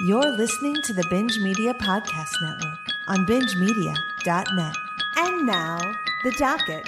You're listening to the Binge Media Podcast Network on bingemedia.net. And now, the docket.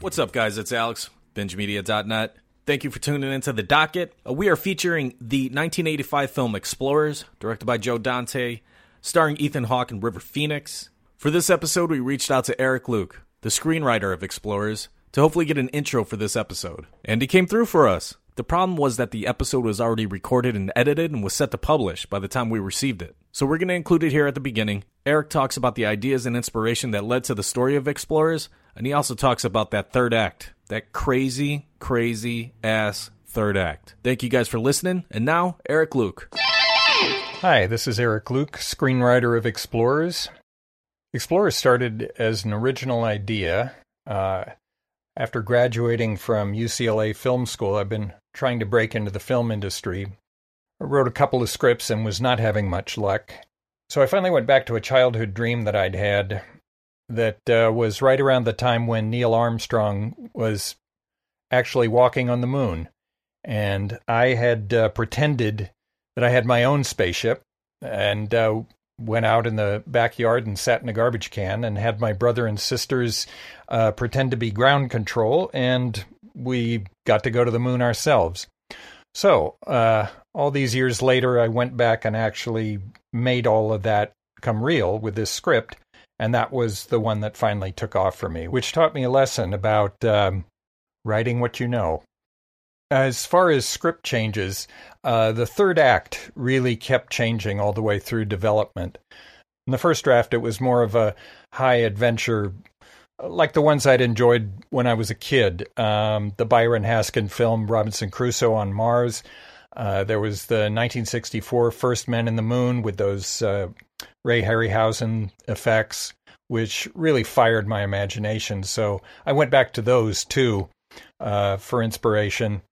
What's up, guys? It's Alyx, BingeMedia.net. Thank you for tuning into the docket. Uh, we are featuring the 1985 film Explorers, directed by Joe Dante, starring Ethan Hawke and River Phoenix. For this episode, we reached out to Eric Luke, the screenwriter of Explorers, to hopefully get an intro for this episode. And he came through for us. The problem was that the episode was already recorded and edited and was set to publish by the time we received it. So we're going to include it here at the beginning. Eric talks about the ideas and inspiration that led to the story of Explorers, and he also talks about that third act, that crazy, crazy ass third act. Thank you guys for listening, and now, Eric Luke. Hi, this is Eric Luke, screenwriter of Explorers. Explorers started as an original idea. Uh, after graduating from UCLA Film School, I've been trying to break into the film industry. I wrote a couple of scripts and was not having much luck. So I finally went back to a childhood dream that I'd had that uh, was right around the time when Neil Armstrong was actually walking on the moon. And I had uh, pretended that I had my own spaceship and uh, went out in the backyard and sat in a garbage can and had my brother and sisters uh, pretend to be ground control, and we got to go to the moon ourselves. So, uh, all these years later, I went back and actually made all of that come real with this script, and that was the one that finally took off for me, which taught me a lesson about um, writing what you know. As far as script changes, uh, the third act really kept changing all the way through development. In the first draft, it was more of a high adventure, like the ones I'd enjoyed when I was a kid. Um, the Byron Haskin film Robinson Crusoe on Mars. Uh, there was the 1964 First Men in the Moon with those uh, Ray Harryhausen effects, which really fired my imagination. So I went back to those too uh, for inspiration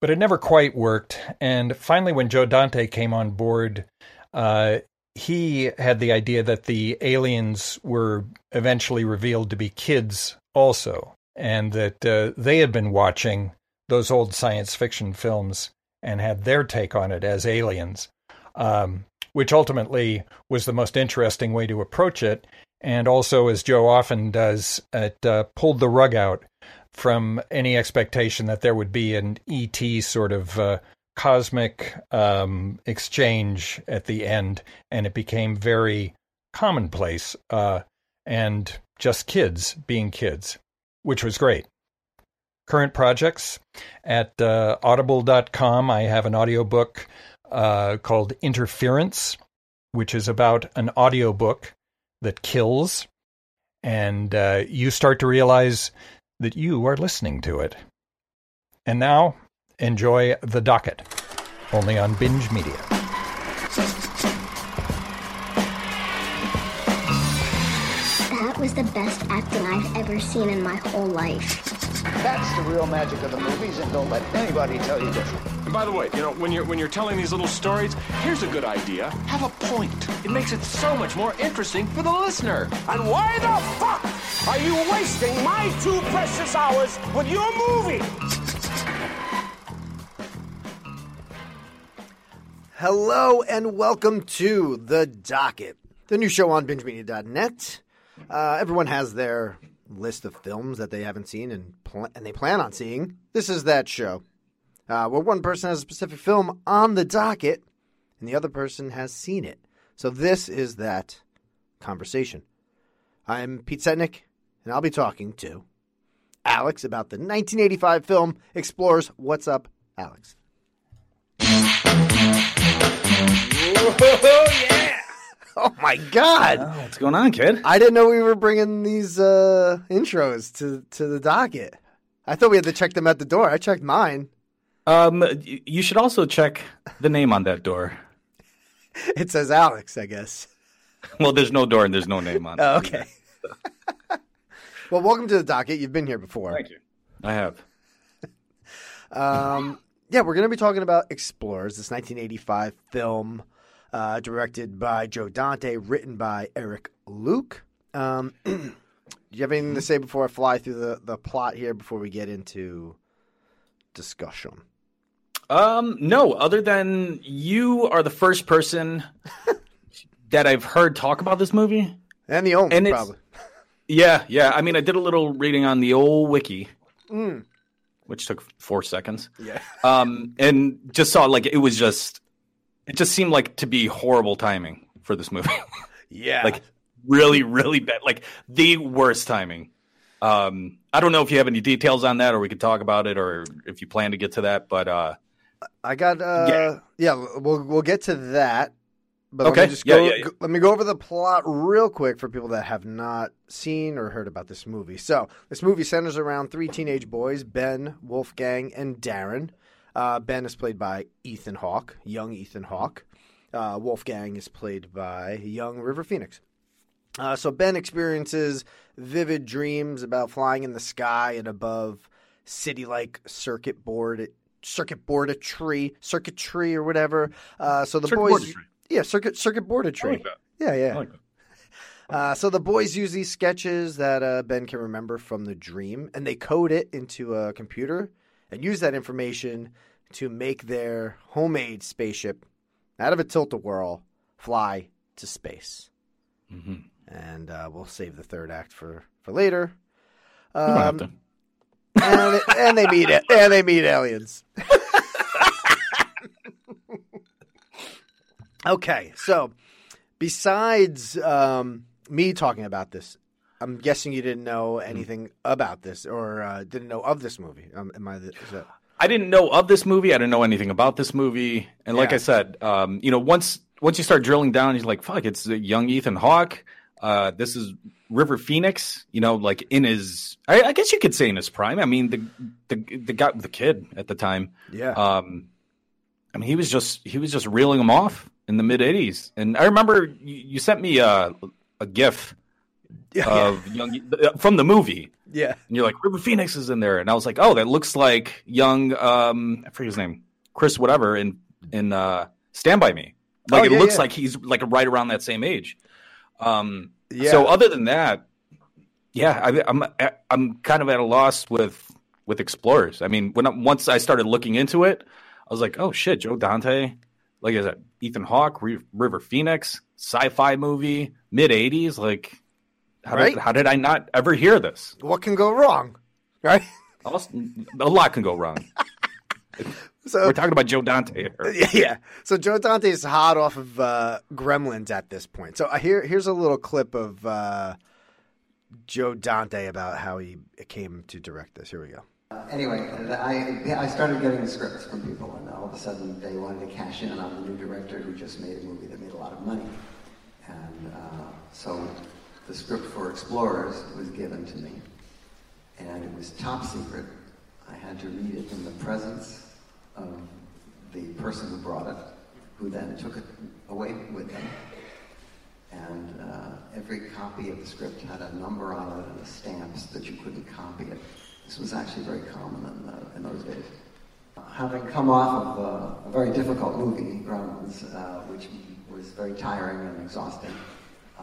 but it never quite worked. And finally, when Joe Dante came on board, uh, he had the idea that the aliens were eventually revealed to be kids also, and that uh, they had been watching those old science fiction films and had their take on it as aliens, um, which ultimately was the most interesting way to approach it. And also, as Joe often does, it uh, pulled the rug out from any expectation that there would be an ET sort of uh, cosmic um, exchange at the end, and it became very commonplace uh, and just kids being kids, which was great. Current projects at uh, audible.com, I have an audiobook uh, called Interference, which is about an audiobook that kills. And uh, you start to realize that you are listening to it. And now, enjoy The Docket, only on Binge Media. That was the best acting I've ever seen in my whole life. That's the real magic of the movies, and don't let anybody tell you different. And by the way, you know, when you're when you're telling these little stories, here's a good idea. Have a point. It makes it so much more interesting for the listener. And why the fuck are you wasting my two precious hours with your movie? Hello and welcome to The Docket, the new show on BingeMedia.net. Uh, everyone has their list of films that they haven't seen and, pl- and they plan on seeing. This is that show uh, where one person has a specific film on the docket and the other person has seen it. So this is that conversation. I'm Pete Setnick, and I'll be talking to Alyx about the 1985 film Explorers. What's up, Alyx? Whoa, yeah! Oh my God! Oh, what's going on, kid? I didn't know we were bringing these uh, intros to to the docket. I thought we had to check them at the door. I checked mine. Um, you should also check the name on that door. It says Alyx, I guess. Well, there's no door and there's no name on it. Oh, okay. well, welcome to the docket. You've been here before. Thank you. I have. Um, yeah, we're going to be talking about Explorers, this 1985 film uh, directed by Joe Dante, written by Eric Luke. Um, Do you have anything to say before I fly through the, the plot here before we get into discussion? Um, no, other than you are the first person that I've heard talk about this movie. And the only, And probably. Yeah, yeah. I mean, I did a little reading on the old wiki, Mm. which took four seconds. Yeah. Um, and just saw like it was just, it just seemed like to be horrible timing for this movie. Yeah. like really, really bad, like the worst timing. Um, I don't know if you have any details on that, or we could talk about it, or if you plan to get to that. But uh, I got uh yeah, Yeah. we'll we'll get to that. But let Okay. me just Yeah, go, yeah, yeah. go- let me go over the plot real quick for people that have not seen or heard about this movie. So, this movie centers around three teenage boys, Ben, Wolfgang, and Darren. Uh, ben is played by Ethan Hawke, young Ethan Hawke. Uh, Wolfgang is played by young River Phoenix. Uh, so Ben experiences vivid dreams about flying in the sky and above city-like circuit board, circuit board a tree, circuitry or whatever. Uh, so the Circuit boys, yeah, circuit circuit boardetry. I like that. Yeah, yeah. Like. Uh, so the boys use these sketches that uh, Ben can remember from the dream, and they code it into a computer and use that information to make their homemade spaceship out of a tilt-a-whirl fly to space. Mhm. And uh, we'll save the third act for for later. You don't have Um, and, and they meet it, and they meet aliens. okay, so besides um, me talking about this, I'm guessing you didn't know anything about this or uh, didn't know of this movie. Um, am I? The, that, I didn't know of this movie. I didn't know anything about this movie. And like Yeah. I said, um, you know, once once you start drilling down, you're like, fuck, it's young Ethan Hawke. Uh, this is River Phoenix. You know, like in his, I, I guess you could say in his prime. I mean, the the the guy, the kid at the time. yeah, Um, I mean, he was just he was just reeling them off in the mid '80s. And I remember you, you sent me a a GIF of young from the movie. yeah, And you're like, River Phoenix is in there. And I was like, oh, that looks like young, um, I forget his name, Chris, whatever, in, in, uh, Stand By Me. Like, Oh, it yeah, looks yeah. like he's like right around that same age. Um, yeah. so other than that, yeah, I, I'm, I'm kind of at a loss with, with Explorers. I mean, when I, once I started looking into it, I was like, oh shit, Joe Dante, like is said, Ethan Hawke, Re- River Phoenix, sci-fi movie, mid '80s. Like, how Right? did how did I not ever hear this? what can go wrong, right? Also, a lot can go wrong. So We're talking about Joe Dante here. Yeah, yeah. So Joe Dante is hot off of uh, Gremlins at this point. So uh, here, here's a little clip of uh, Joe Dante about how he came to direct this. Here we go. Anyway, I, I started getting the scripts from people, and all of a sudden they wanted to cash in on the new director who just made a movie that made a lot of money. And uh, so the script for Explorers was given to me, and it was top secret. I had to read it in the presence of the person who brought it, who then took it away with him. And uh, every copy of the script had a number on it and a stamp so that you couldn't copy it. This was actually very common in, uh, in those days. Having come off of uh, a very difficult movie, Gremlins, uh, which was very tiring and exhausting,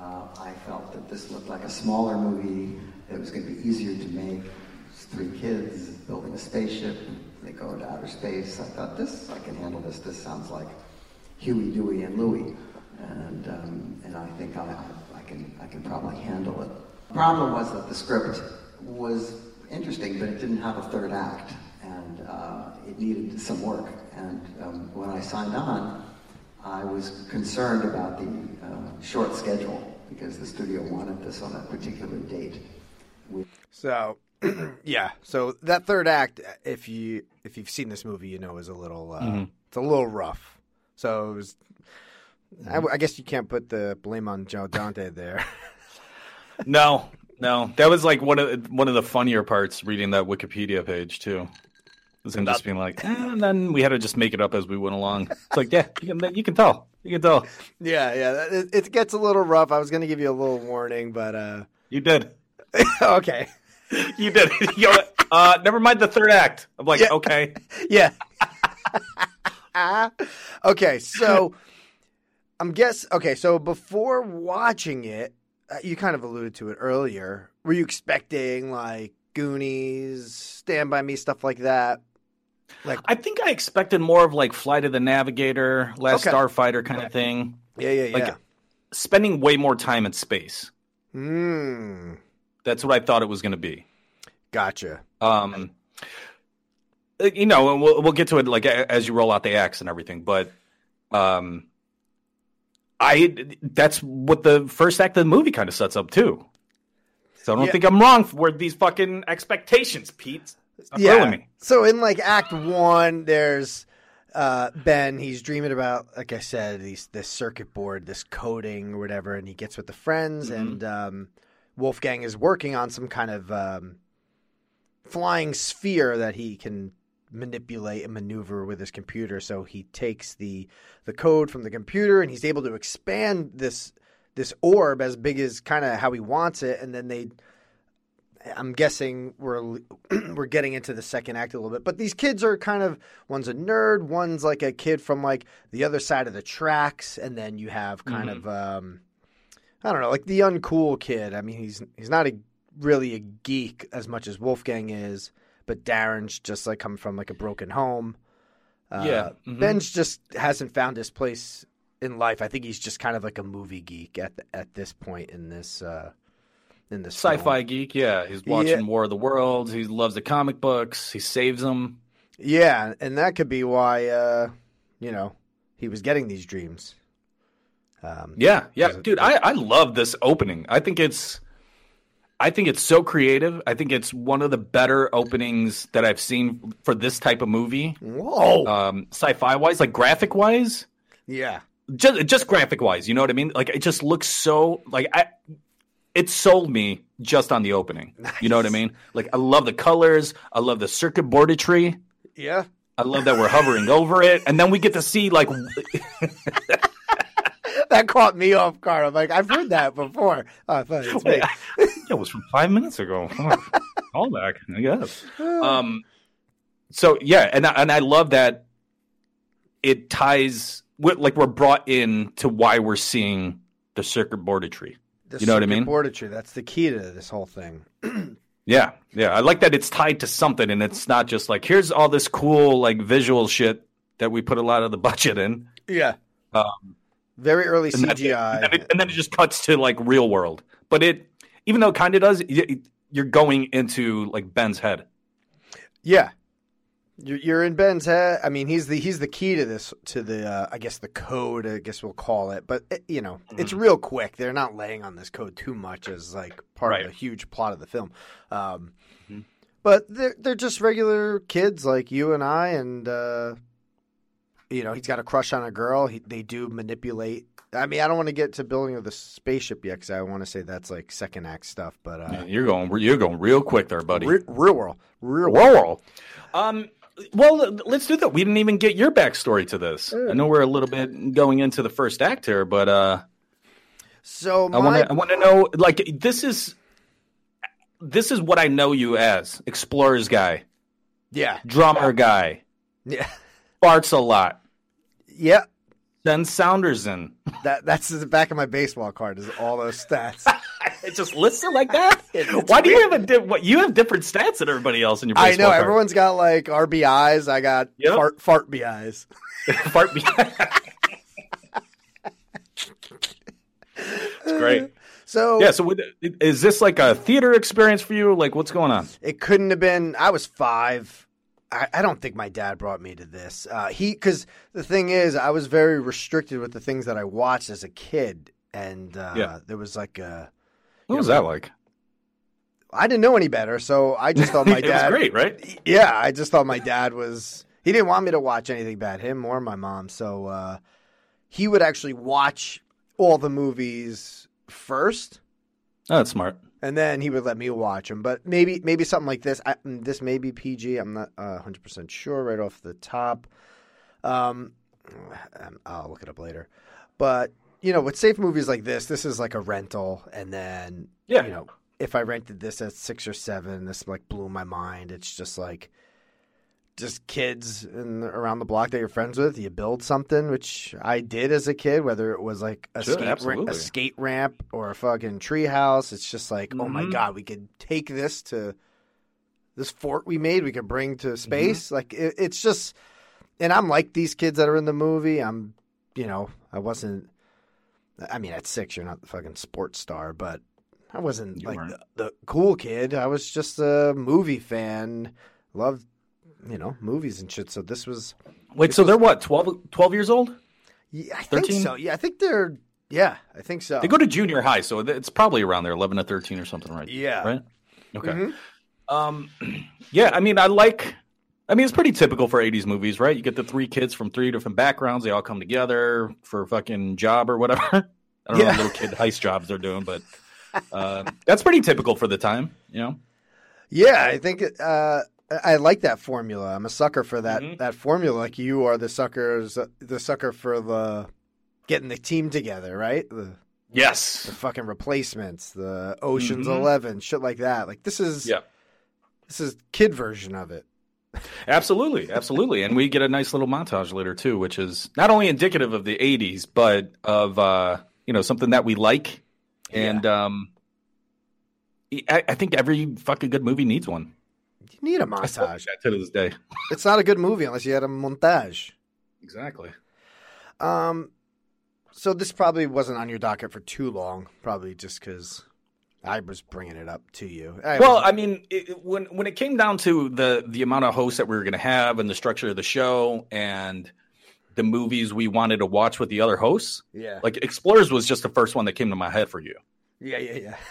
uh, I felt that this looked like a smaller movie that was going to be easier to make. It's three kids building a spaceship. They go to outer space. I thought, this, I can handle this. This sounds like Huey, Dewey, and Louie. And, um, and I think I, I, can, I can probably handle it. The problem was that the script was interesting, but it didn't have a third act. And uh, it needed some work. And um, when I signed on, I was concerned about the uh, short schedule because the studio wanted this on a particular date. We- So, yeah. So that third act, if you if you've seen this movie, you know is a little uh, it's a little rough. So it was. I, I guess you can't put the blame on Joe Dante there. No, no, that was like one of one of the funnier parts reading that Wikipedia page too. It was him just being like, eh, and then we had to just make it up as we went along. It's like, yeah, you can you can tell, you can tell, yeah, yeah. It, it gets a little rough. I was going to give you a little warning, but uh, you did, okay. you did. Yo, uh, never mind the third act. I'm like, Yeah. okay, Yeah. okay, so I'm guess okay, so before watching it, uh, you kind of alluded to it earlier. Were you expecting like Goonies, Stand by Me, stuff like that? Like I think I expected more of like Flight of the Navigator, Last Okay. Starfighter kind of thing. yeah, yeah, yeah. Like spending way more time in space. Hmm. That's what I thought it was going to be. Gotcha. Um, you know, and we'll we'll get to it like as you roll out the acts and everything, but um, I that's what the first act of the movie kind of sets up too. So I don't Yeah. think I'm wrong for these fucking expectations, Pete. Yeah. So in like Act One, there's uh, Ben. He's dreaming about, like I said, these this circuit board, this coding or whatever, and he gets with the friends, Mm-hmm. and um, Wolfgang is working on some kind of um, flying sphere that he can manipulate and maneuver with his computer. So he takes the the code from the computer, and he's able to expand this this orb as big as kind of how he wants it, and then they I'm guessing we're we're getting into the second act a little bit, but these kids are kind of one's a nerd, one's like a kid from like the other side of the tracks, and then you have kind of um, I don't know, like the uncool kid. I mean, he's he's not a really a geek as much as Wolfgang is, but Darren's just like coming from like a broken home. Uh, Yeah, mhm. Ben's just hasn't found his place in life. I think he's just kind of like a movie geek at at this point in this uh, in this. Sci-fi geek, yeah. He's watching Yeah. War of the Worlds. He loves the comic books. He saves them. Yeah, and that could be why uh, you know he was getting these dreams. Um, Yeah, yeah, dude. I I love this opening. I think it's, I think it's so creative. I think it's one of the better openings that I've seen for this type of movie. Whoa! Um, sci-fi wise, like graphic wise, yeah, just just graphic wise. You know what I mean? Like it just looks so like I. It sold me just on the opening. You know what I mean? Like I love the colors. I love the circuit boardetry. yeah. I love that we're hovering over it, and then we get to see like That caught me off guard. I'm like, I've heard that before. Oh, I thought it's me. it was from five minutes ago. Call back, I guess. Um, so yeah, and I, and I love that it ties with, like we're brought in to why we're seeing the circuit boardetry. The You know what I mean? Boardetry. That's the key to this whole thing. Yeah, yeah, I like that it's tied to something, and it's not just like here's all this cool like visual shit that we put a lot of the budget in. Yeah. Um, Very early and CGI. and, then it, and then it just cuts to like real world. But it, even though it kind of does, you're going into like Ben's head. Yeah. You're, you're in Ben's head. I mean, he's the he's the key to this to the uh, I guess the code. I guess we'll call it. But it, you know, it's real quick. They're not laying on this code too much as like part Right. of a huge plot of the film. Um, But they're they're just regular kids like you and I, and uh, you know, he's got a crush on a girl. He, they do manipulate. I mean, I don't want to get to building of the spaceship yet because I want to say that's like second act stuff. But uh, You're going, you're going real quick there, buddy. re- real world, real world. World. Um. Well, let's do that. We didn't even get your backstory to this. I know we're a little bit going into the first act here, but uh, So I want to I want to know like this is this is what I know you as explorers guy, yeah drummer guy, yeah farts a lot, yeah. Sends sounders in. That that's the back of my baseball card is all those stats. It just lists it like that. It's Why do you have a di- what you have different stats than everybody else in your I know card? everyone's got like RBIs. I got Yep. fart fart BIs. Fart be- It's great. So Yeah. So, is this like a theater experience for you? Like, what's going on? it couldn't have been. I was five. I, I don't think my dad brought me to this. Uh, he because the thing is, I was very restricted with the things that I watched as a kid, and uh, Yeah. there was like a. What was that like? I didn't know any better, so I just thought my dad. great, right? Yeah, I just thought my dad was. He didn't want me to watch anything bad, him or my mom. So uh, he would actually watch all the movies first, Oh, that's smart. And then he would let me watch them. But maybe maybe something like this. I, mm, this may be PG. I'm not uh, 100% sure right off the top. Um, um, I'll look it up later. But you know, with safe movies like this, this is like a rental, and then Yeah. you know, if I rented this at six or seven, this like blew my mind. It's just like just kids in, around the block that you're friends with. You build something, which I did as a kid, whether it was like a, Sure, skate, ra- a skate ramp or a fucking tree house. It's just like, oh my Mhm. God, we could take this to this fort we made, we could bring to space. Like, it, it's just, and I'm like these kids that are in the movie. I'm, you know, I wasn't, I mean, at six, you're not the fucking sports star, but I wasn't You like the, the cool kid. I was just a movie fan. Loved, you know, movies and shit. So this was, Wait, so they're what 12, 12 years old? yeah, I think so. Yeah, I think they're, yeah, I think so. They go to junior high, so it's probably around there, eleven to thirteen or something, right? Yeah. Right. Okay. Mhm. Um, yeah, I mean, I like. I mean, it's pretty typical for '80s movies, right? You get the three kids from three different backgrounds; they all come together for a fucking job or whatever. I don't know what little kid heist jobs they're doing, but uh, that's pretty typical for the time, you know. Yeah, I think it, uh, I like that formula. I'm a sucker for that Mhm. that formula. Like you are the suckers, the sucker for the getting the team together, right? The, Yes. the fucking replacements, the Ocean's Mhm. Eleven, shit like that. Like this is Yeah. this is kid version of it. Absolutely, absolutely, and we get a nice little montage later too, which is not only indicative of the '80s, but of uh, you know something that we like, and um, I, I think every fucking good movie needs one. You need a montage. that to this day. It's not a good movie unless you had a montage. Exactly. Um, so this probably wasn't on your docket for too long, probably just because I was bringing it up to you. I Well, wasn't- I mean, it- when when it came down to the the amount of hosts that we were going to have and the structure of the show and the movies we wanted to watch with the other hosts, yeah, like Explorers was just the first one that came to my head for you. yeah, yeah, yeah.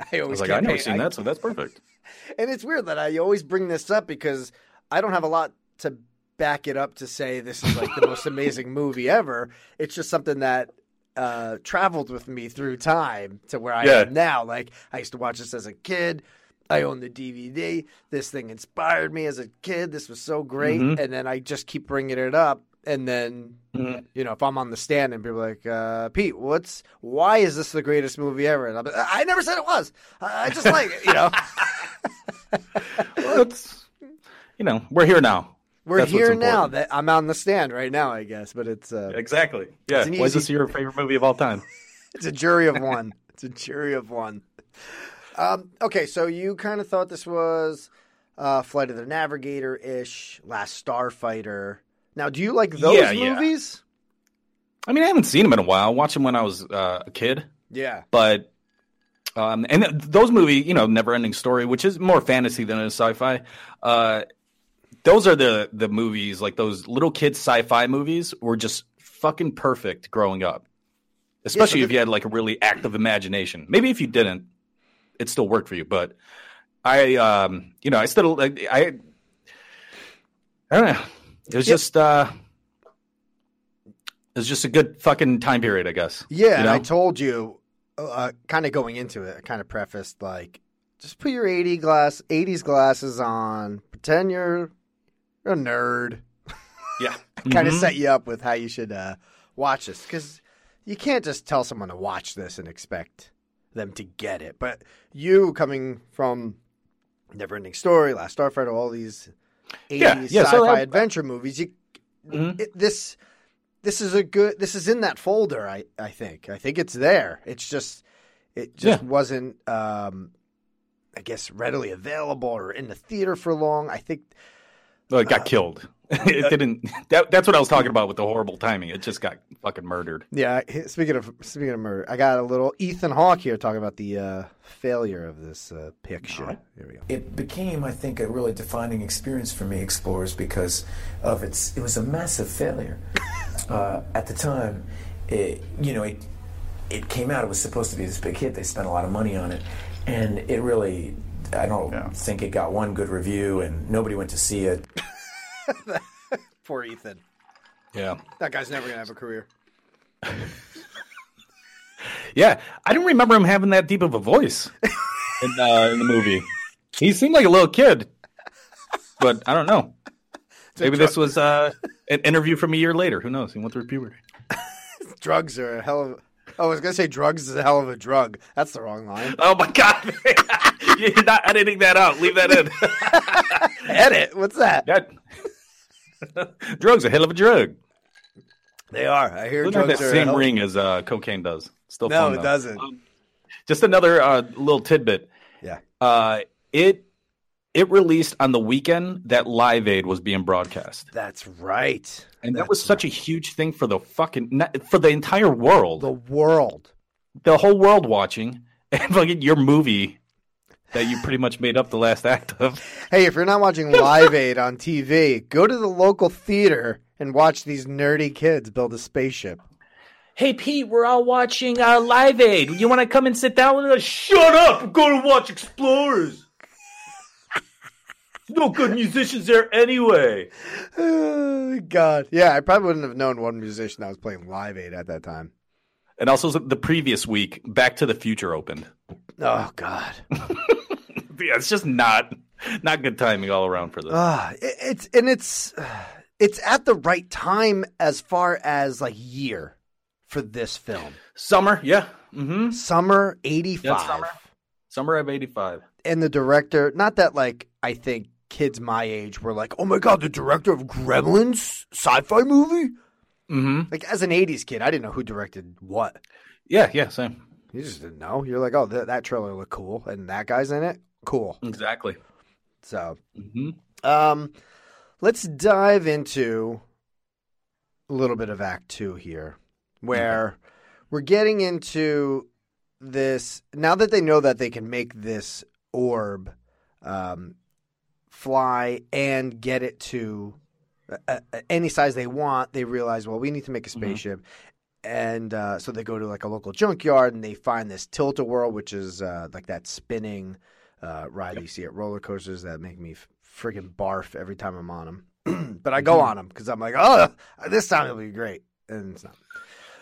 I I always was like, get- I never seen I- that, so that's perfect. And it's weird that I always bring this up because I don't have a lot to back it up to say this is like the most amazing movie ever. It's just something that uh, traveled with me through time to where I Yeah. am now. Like I used to watch this as a kid. I own the DVD. This thing inspired me as a kid. This was so great, Mhm. and then I just keep bringing it up. And then, Mhm. you know, if I'm on the stand and people are like, uh, Pete, what's why is this the greatest movie ever? And I'm like, I never said it was. I just like it, you know. Well, it's you know we're here now. We're That's here now. That I'm on the stand right now, I guess. But it's uh, Exactly. Yeah. It's an Why is this your favorite movie of all time? it's a jury of one. it's a jury of one. Um, okay, so you kind of thought this was uh, Flight of the Navigator ish, Last Starfighter. Now, do you like those Yeah, yeah. movies? I mean, I haven't seen them in a while. I watched them when I was uh, a kid, Yeah. but um, and th- those movies, you know, Never Ending Story, which is more fantasy than a sci-fi. Uh, those are the the movies like those little kids sci-fi movies were just fucking perfect growing up. Especially so if you had like a really active imagination. Maybe if you didn't, it still worked for you. But I, um, you know, I still like I. I don't know. It was Yeah. just uh it was just a good fucking time period, I guess. Yeah, You and I told you, uh, kind of going into it, I kind of prefaced like, just put your 80 glass, 80s glasses on, pretend you're a nerd, yeah. kind of Mhm. set you up with how you should uh, watch this because you can't just tell someone to watch this and expect them to get it. But you coming from Neverending Story, Last Starfighter, all these 80s Yeah, yeah, sci-fi so I- adventure movies, you Mhm. it, this this is a good this is in that folder. I I think I think it's there. It's just it just Yeah. wasn't um, I guess readily available or in the theater for long. I think Well, it got Uh, killed. it didn't. That, that's what I was talking about with the horrible timing. It just got fucking murdered. Yeah. Speaking of speaking of murder, I got a little Ethan Hawke here talking about the uh, failure of this uh, picture. Here we go. It became, I think, a really defining experience for me, Explorers, because of its. It was a massive failure uh, at the time. It, you know, it it came out. It was supposed to be this big hit. They spent a lot of money on it, and it really. I don't think it got one good review, and nobody went to see it. Poor Ethan. Yeah. That guy's never gonna have a career. Yeah, I don't remember him having that deep of a voice in, uh, in the movie. He seemed like a little kid, but I don't know. Maybe this was uh, an interview from a year later. Who knows? He went through puberty. Drugs are a hell of Oh, I was gonna say drugs is a hell of a drug. That's the wrong line. Oh my god, you're not editing that out. Leave that in. Edit. What's that? That drugs a hell of a drug. They are. I hear Doesn't have drugs that are same hell- ring as uh, cocaine does. Still No, fun, it though. doesn't. Um, just another uh, little tidbit. Yeah. Uh, it it released on the weekend that Live Aid was being broadcast, That's right. and that was such a huge thing for the fucking for the entire world, The world. the whole world watching, and fucking your movie that you pretty much made up the last act of. Hey, if you're not watching Live Aid on TV, go to the local theater and watch these nerdy kids build a spaceship. Hey Pete, we're all watching uh, Live Aid. You want to come and sit down with us? Shut up! I'm going to watch Explorers. no good musicians there anyway. Oh, God. Yeah, I probably wouldn't have known one musician that was playing Live Aid at that time. And also the previous week, Back to the Future opened. Oh, God. Yeah, it's just not not good timing all around for this. Ah, it- it's and it's it's at the right time as far as like year for this film. Summer, yeah, mm-hmm. Summer '85. Yeah, summer. Summer of '85. and the director not that like i think kids my age were like oh my god the director of gremlins sci-fi movie Mm-hmm. like as an 80s kid i didn't know who directed what Yeah, yeah, same. you just didn't know you're like oh th- that trailer looked cool and that guy's in it cool Exactly. so Mm-hmm. um let's dive into a little bit of act two here where we're getting into this now that they know that they can make this orb um, fly and get it to uh, uh, any size they want they realize well we need to make a spaceship and uh, so they go to like a local junkyard and they find this tilt-a-whirl which is uh, like that spinning uh, ride you see at roller coasters that make me f- friggin' barf every time i'm on them but i go on them because i'm like oh this time it'll be great and it's not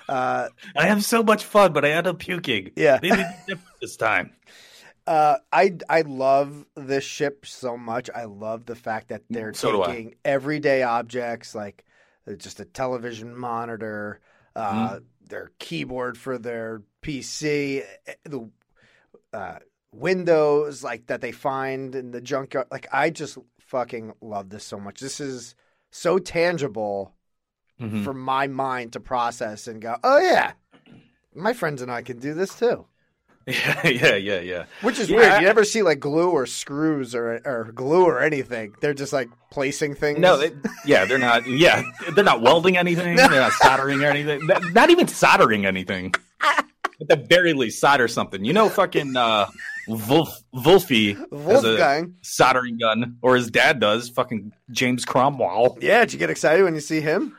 uh, I have so much fun, but I end up puking. Yeah. different this time. Uh, I I love this ship so much. I love the fact that they're So taking everyday objects like uh, just a television monitor, uh, Mm-hmm. their keyboard for their PC, eh, the uh, windows like that they find in the junkyard. Like I just fucking love this so much. This is so tangible Mhm. for my mind to process and go, oh yeah, my friends and I can do this too. Yeah, yeah, yeah, yeah. Which is Yeah, weird. You never see like glue or screws or or glue or anything. They're just like placing things. No, they, yeah, they're not. Yeah, they're not welding anything. They're not soldering or anything. Not, not even soldering anything. At the very least, solder something. You know, fucking uh, Wolf Wolfie Wolfgang. soldering gun, or his dad does. Fucking James Cromwell. Yeah, did you get excited when you see him?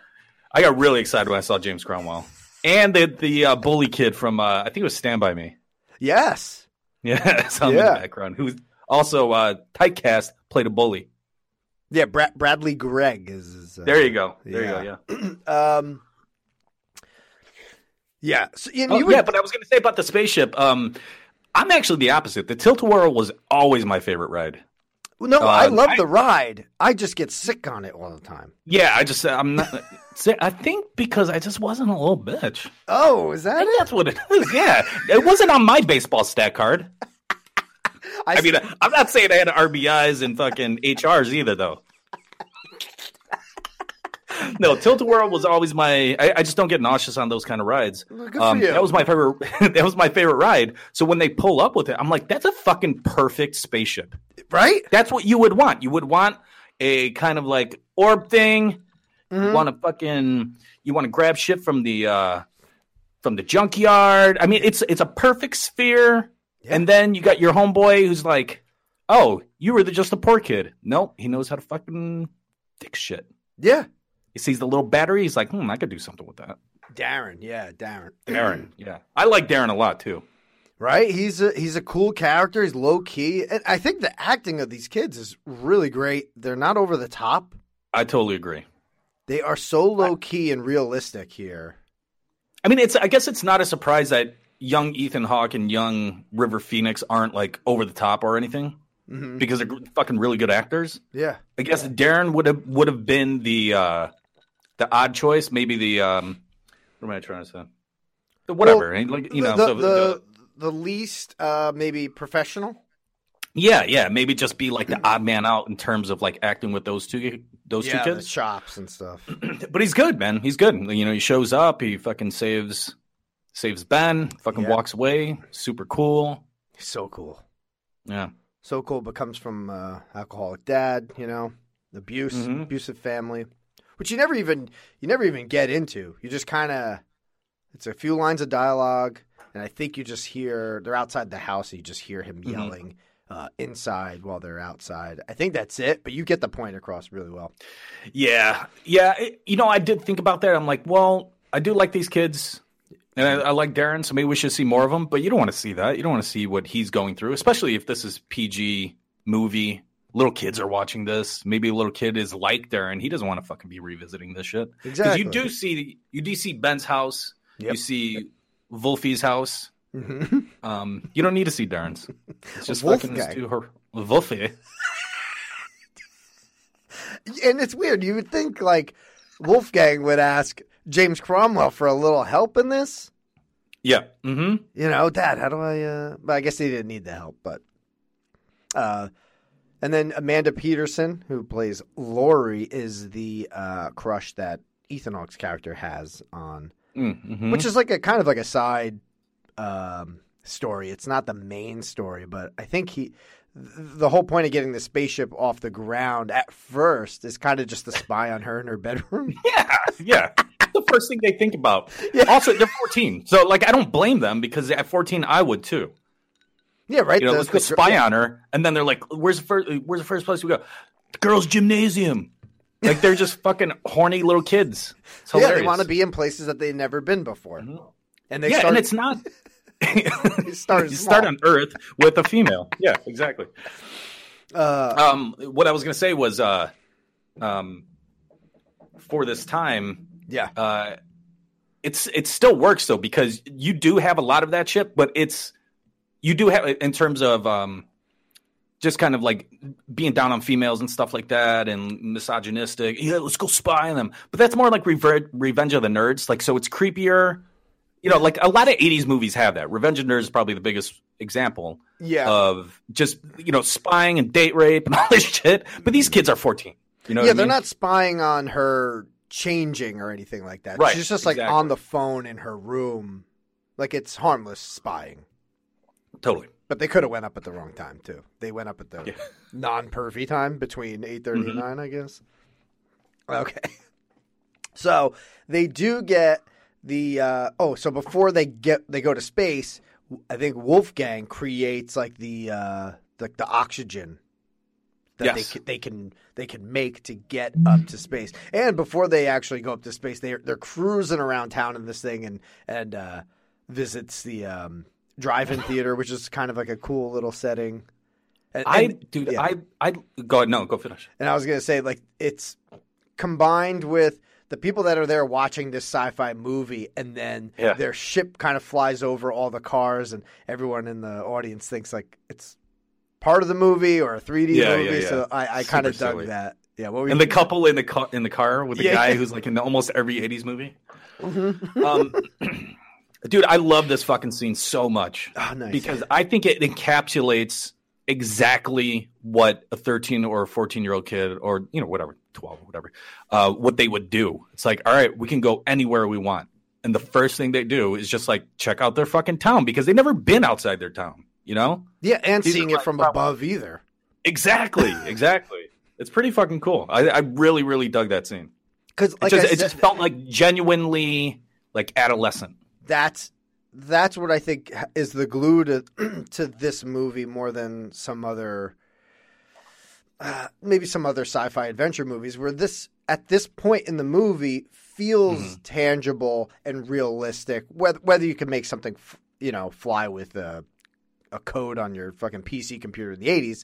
I got really excited when I saw James Cromwell and the the uh, bully kid from uh, I think it was Stand by Me. Yes. Yeah, it's on Yeah. the background. Who's also uh, typecast played a bully. Yeah, Brad- Bradley Gregg is. is uh, There you go. There you go. Yeah. um. Yeah. So, and Oh, you would- yeah, but I was going to say about the spaceship. Um, I'm actually the opposite. The tilt-a-whirl was always my favorite ride. no, I uh, love I- the ride. I just get sick on it all the time. Yeah, I just I'm not. I think because I just wasn't a little bitch. Oh, is that I that's what it is. Yeah, it wasn't on my baseball stat card. I, mean, I'm not saying I had RBIs and fucking HRs either, though. No, Tilt a Whirl was always my. I, I just don't get nauseous on those kind of rides. Um. That was my favorite. that was my favorite ride. So when they pull up with it, I'm like, that's a fucking perfect spaceship. right? That's what you would want. You would want a kind of like orb thing. Mm-hmm. You want to fucking. You want to grab shit from the uh from the junkyard. I mean, it's it's a perfect sphere. And then you got your homeboy who's like, "Oh, you were the, just a poor kid." Nope, he knows how to fucking fix shit. Yeah. He sees the little battery. He's like, "Hmm, I could do something with that." Darren. Yeah, Darren. Darren, yeah, I like Darren a lot too. Right? He's a he's a cool character. He's low key, and I think the acting of these kids is really great. They're not over the top. I totally agree. They are so low key and realistic here. I mean, it's. I guess it's not a surprise that young Ethan Hawke and young River Phoenix aren't like over the top or anything Mhm. because they're fucking really good actors. Yeah. I guess Darren would have would have been the uh the odd choice, maybe the um. What am I trying to say? The whatever. Well, like you know, the the- the, the- least uh, maybe professional. yeah, yeah. Maybe just be like the odd man out in terms of like acting with those two those yeah, two the kids. chops and stuff. But he's good, man. He's good. You know, he shows up. He fucking saves saves Ben. Fucking Yeah. walks away. Super cool. He's so cool. Yeah. So cool, but comes from uh, alcoholic dad. You know, abuse, Mhm. abusive family, which you never even you never even get into. You just kind of it's a few lines of dialogue, and I think you just hear they're outside the house. And you just hear him Mhm. yelling uh, inside while they're outside. I think that's it, but you get the point across really well. Yeah, yeah. it- you know, I did think about that. I'm like, well, I do like these kids, and I, I like Darren, so maybe we should see more of him. But you don't want to see that. You don't want to see what he's going through, especially if this is PG movie. Little kids are watching this. Maybe a little kid is like Darren. He doesn't want to fucking be revisiting this shit. Exactly. you do see you do see Ben's house. Yep. You see Wolfie's house. Mhm. Um, you don't need to see Darren's. It's just fucking to her Wolfie. And it's weird. You would think like Wolfgang would ask James Cromwell for a little help in this. Yeah. Mm-hmm. You know, Dad, how do I? Uh... But I guess he didn't need the help. But, uh, and then Amanda Peterson, who plays Lori, is the uh, crush that Ethan Hawke's character has on, Mm-hmm. which is like a kind of like a side um, story. It's not the main story, but I think he. The whole point of getting the spaceship off the ground at first is kind of just to spy on her in her bedroom. Yeah, yeah. the first thing they think about. Also, they're 14, so like I don't blame them because at 14 I would too. Yeah, right. You know, The- let's go spy yeah. on her, and then they're like, "Where's the first? Where's the first place we go? The girls' gymnasium." Like they're just fucking horny little kids. Yeah, they want to be in places that they've never been before, and they yeah, start. and it's not. they start you start on Earth with a female. Yeah, exactly. Uh, Um, what I was gonna say was, uh, um, for this time, yeah, uh, it's it still works though because you do have a lot of that shit, but it's you do have in terms of um, just kind of like being down on females and stuff like that, and misogynistic. Yeah, let's go spy on them. But that's more like Rever- Revenge of the Nerds. Like, so it's creepier. You know, like a lot of '80s movies have that. Revenge of the Nerds is probably the biggest example. Yeah. Of just you know spying and date rape and all this shit. But these kids are 14. You know, yeah, they're mean? not spying on her changing or anything like that. Right, She's just like exactly. on the phone in her room, like it's harmless spying. Totally. But they could have went up at the wrong time too. They went up at the non-pervy time between eight Mm-hmm. and nine, I guess. Okay. So they do get the uh, oh, so before they get they go to space, I think Wolfgang creates like the uh, like the oxygen that Yes. they can, they can they can make to get up to space. And before they actually go up to space, they they're cruising around town in this thing and and uh, visits the um, drive-in theater, which is kind of like a cool little setting. And, I and- dude, yeah. I I go. No, go finish. And I was gonna say, like, it's combined with the people that are there watching this sci-fi movie, and then Yeah. their ship kind of flies over all the cars, and everyone in the audience thinks like it's part of the movie or a 3D Yeah, movie. So I, I kind of dug silly. that. Yeah, what were And the couple in the car in the car with the guy who's like in almost every '80s movie. Mhm. Um, dude, I love this fucking scene so much Oh, nice. because I think it encapsulates exactly what a 13 or 14 year old kid or you know whatever 12 or whatever uh, what they would do. It's like all right we can go anywhere we want. And the first thing they do is just like check out their fucking town because they've never been outside their town you know? Yeah, and These seeing it from probably- above either. exactly exactly. It's pretty fucking cool. I, I really really dug that scene. Because it, just, it just felt like genuinely like adolescent that's that's what I think is the glue to to this movie more than some other uh, maybe some other sci-fi adventure movies where this at this point in the movie feels Mm-hmm. tangible and realistic whether whether you can make something f- you know fly with a, a code on your fucking PC computer in the 80s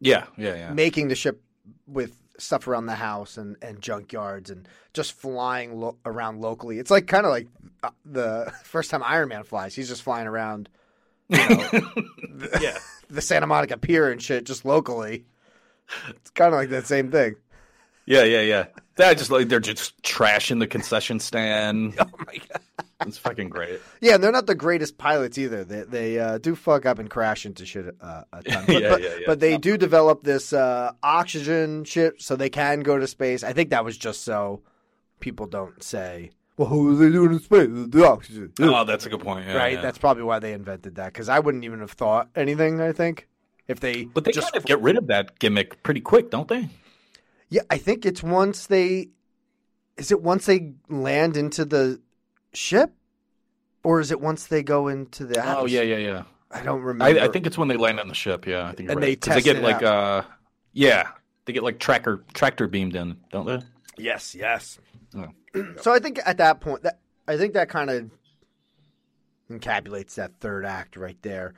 yeah yeah yeah making the ship with stuff around the house and, and junkyards and just flying lo- around locally. It's like kind of like uh, the first time Iron Man flies. He's just flying around, you know, the, Yeah. the Santa Monica Pier and shit, just locally. It's kind of like that same thing. Yeah, yeah, yeah. That just like they're just trashing the concession stand. Oh my god! It's fucking great. Yeah, and they're not the greatest pilots either. They they uh, do fuck up and crash into shit uh, a ton. But, Yeah, but, yeah, yeah. but they do develop this uh, oxygen ship so they can go to space. I think that was just so people don't say, "Well, who are they doing in space? The oxygen." Oh, that's a good point. Yeah, right? That's probably why they invented that. Because I wouldn't even have thought anything. I think if they But they just kind of get rid of that gimmick pretty quick, don't they? yeah, I think it's once they is it once they land into the ship, or is it once they go into the? Oh yeah, yeah, yeah. I don't remember. I, I think it's when they land on the ship. Yeah, I think. You're And right. they 'Cause test get it like out. uh, yeah, they get like tracker tractor beamed in, don't they? Yes, yes. Oh. So I think at that point, that I think that kind of encapsulates that third act right there.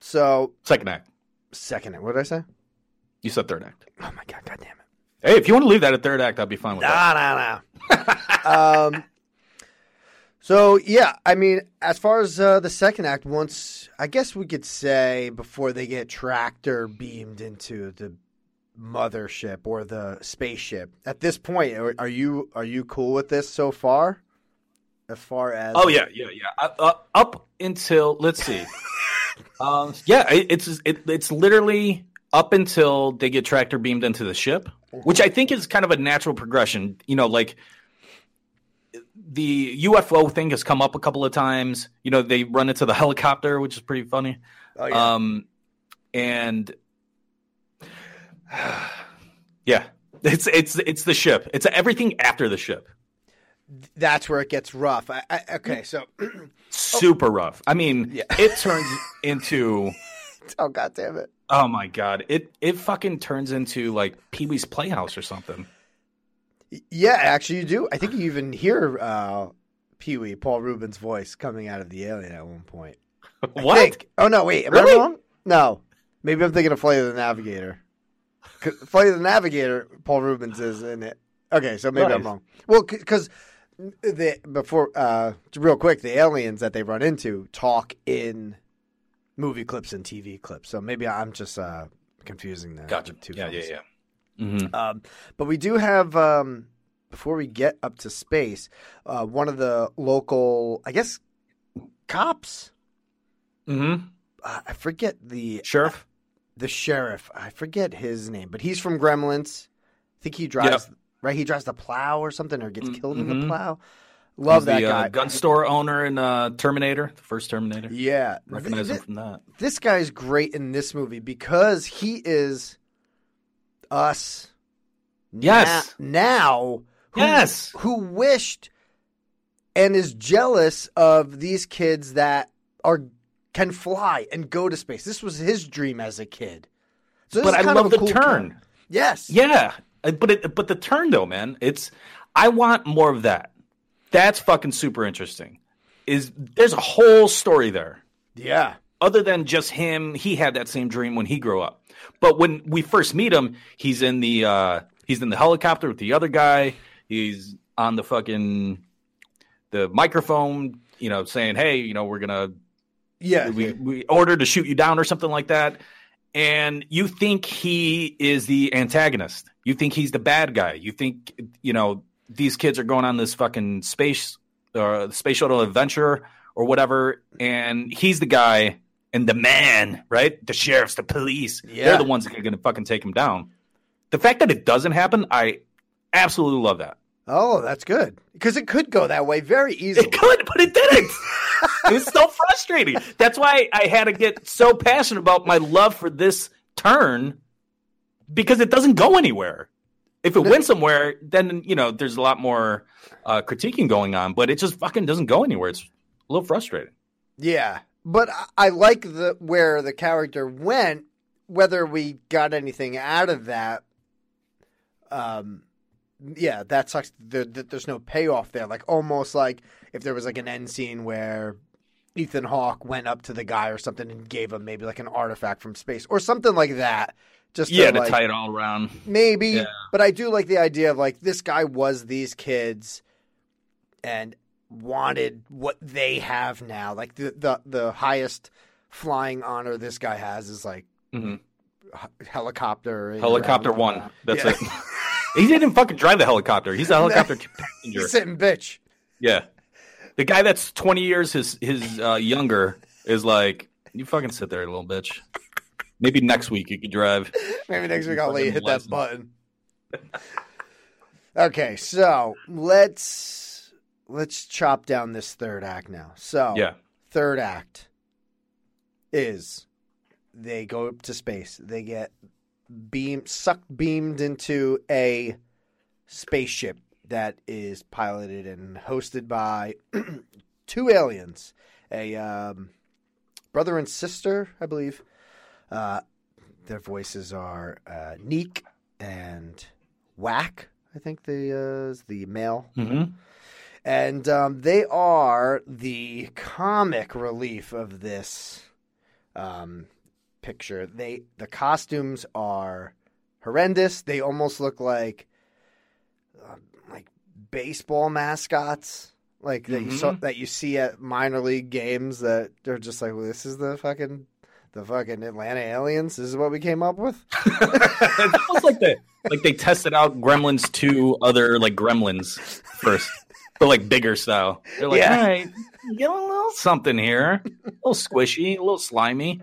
So Second act. second act, what did I say? You said third act. Oh my god, god damn it! Hey, if you want to leave that at third act, I'd be fine with that. Nah, nah, nah. um. So yeah, I mean, as far as uh, the second act, once I guess we could say before they get tractor beamed into the mothership or the spaceship. At this point, are, are you are you cool with this so far? As far as Oh yeah, yeah, yeah. Uh, uh, up until let's see. um, yeah, it, it's it, it's literally up until they get tractor beamed into the ship, which I think is kind of a natural progression. You know, like the UFO thing has come up a couple of times. You know, they run into the helicopter, which is pretty funny. Oh, yeah. Um, and yeah, it's it's it's the ship. It's everything after the ship. that's where it gets rough. I, I, okay, so Super rough. I mean, it turns into oh god damn it. oh my god, it it fucking turns into like Pee Wee's Playhouse or something. Yeah, actually, you do. I think you even hear uh, Pee Wee, Paul Reubens' voice coming out of the alien at one point. What? Oh no, wait, am Really? I wrong? No, maybe I'm thinking of Flight of the Navigator. Flight of the Navigator, Paul Reubens is in it. Okay, so maybe I'm wrong. Well, because the before, uh, real quick, the aliens that they run into talk in movie clips and TV clips. So maybe I'm just uh, confusing the Gotcha. two Yeah, yeah, yeah. Mm-hmm. Um, but we do have, um, before we get up to space, uh, one of the local, I guess, cops. Mm-hmm. Uh, I forget the Sheriff. the sheriff. I forget his name, but he's from Gremlins. I think he drives right. He drives the plow or something, or gets killed in the mhm. plow. Love He's that the, guy. Uh, gun store owner in uh, Terminator, the first Terminator. yeah, Recognize Th- him from that. this guy's great in this movie because he is us. Yes. na- now, who, Yes. who wished and is jealous of these kids that are can fly and go to space. This was his dream as a kid. So this But is I love of a the cool turn. kid. Yes. Yeah, Uh, but it, but the turn though, man, it's I want more of that. That's fucking super interesting. Is there's a whole story there Yeah. Other than just him. He had that same dream when he grew up. But when we first meet him, he's in the uh, he's in the helicopter with the other guy. He's on the fucking the microphone, you know, saying, "Hey, you know, we're gonna Yeah. we we ordered to shoot you down or something like that." And you think he is the antagonist. You think he's the bad guy. You think you know these kids are going on this fucking space uh, space shuttle adventure or whatever, and he's the guy and the man, right? The sheriffs, the police. Yeah. They're the ones that are going to fucking take him down. The fact that it doesn't happen, I absolutely love that. Oh, that's good. Because it could go that way very easily. It could, but it didn't. it was so frustrating. That's why I had to get so passionate about my love for this turn because it doesn't go anywhere. If it went somewhere, then you know there's a lot more uh, critiquing going on, but it just fucking doesn't go anywhere. It's a little frustrating. Yeah, but I- like the where the character went. Whether we got anything out of that, um, yeah, that sucks. There, that there's no payoff there. Like almost like if there was like an end scene where Ethan Hawke went up to the guy or something and gave him maybe like an artifact from space or something like that. Just yeah, to, to like, tie it all around. Maybe, Yeah. but I do like the idea of like this guy was these kids and wanted what they have now. Like the the, the highest flying honor this guy has is like Mhm. h- helicopter. Helicopter one. That's Yeah. it. he didn't fucking drive the helicopter. He's a helicopter passenger. He's sitting bitch. Yeah. the guy that's twenty years his his uh, younger is like, you fucking sit there, little bitch. Maybe next week you could drive. Maybe next week I'll let you hit Fucking that button. okay, so let's let's chop down this third act now. So Yeah. third act is they go up to space. They get beam sucked beamed into a spaceship that is piloted and hosted by two aliens, a um, brother and sister, I believe. Uh, their voices are uh, Neek and Wak. I think the uh, is the male, Mhm. And um, they are the comic relief of this um, picture. They the costumes are horrendous. They almost look like uh, like baseball mascots, like that you saw, Mhm. that you see at minor league games. That they're just like, well, this is the fucking the fucking Atlanta aliens. This is what we came up with. it's like they like they tested out Gremlins two other like Gremlins first, but like bigger style. They're like, Yeah. all right, get a little something here, a little squishy, a little slimy.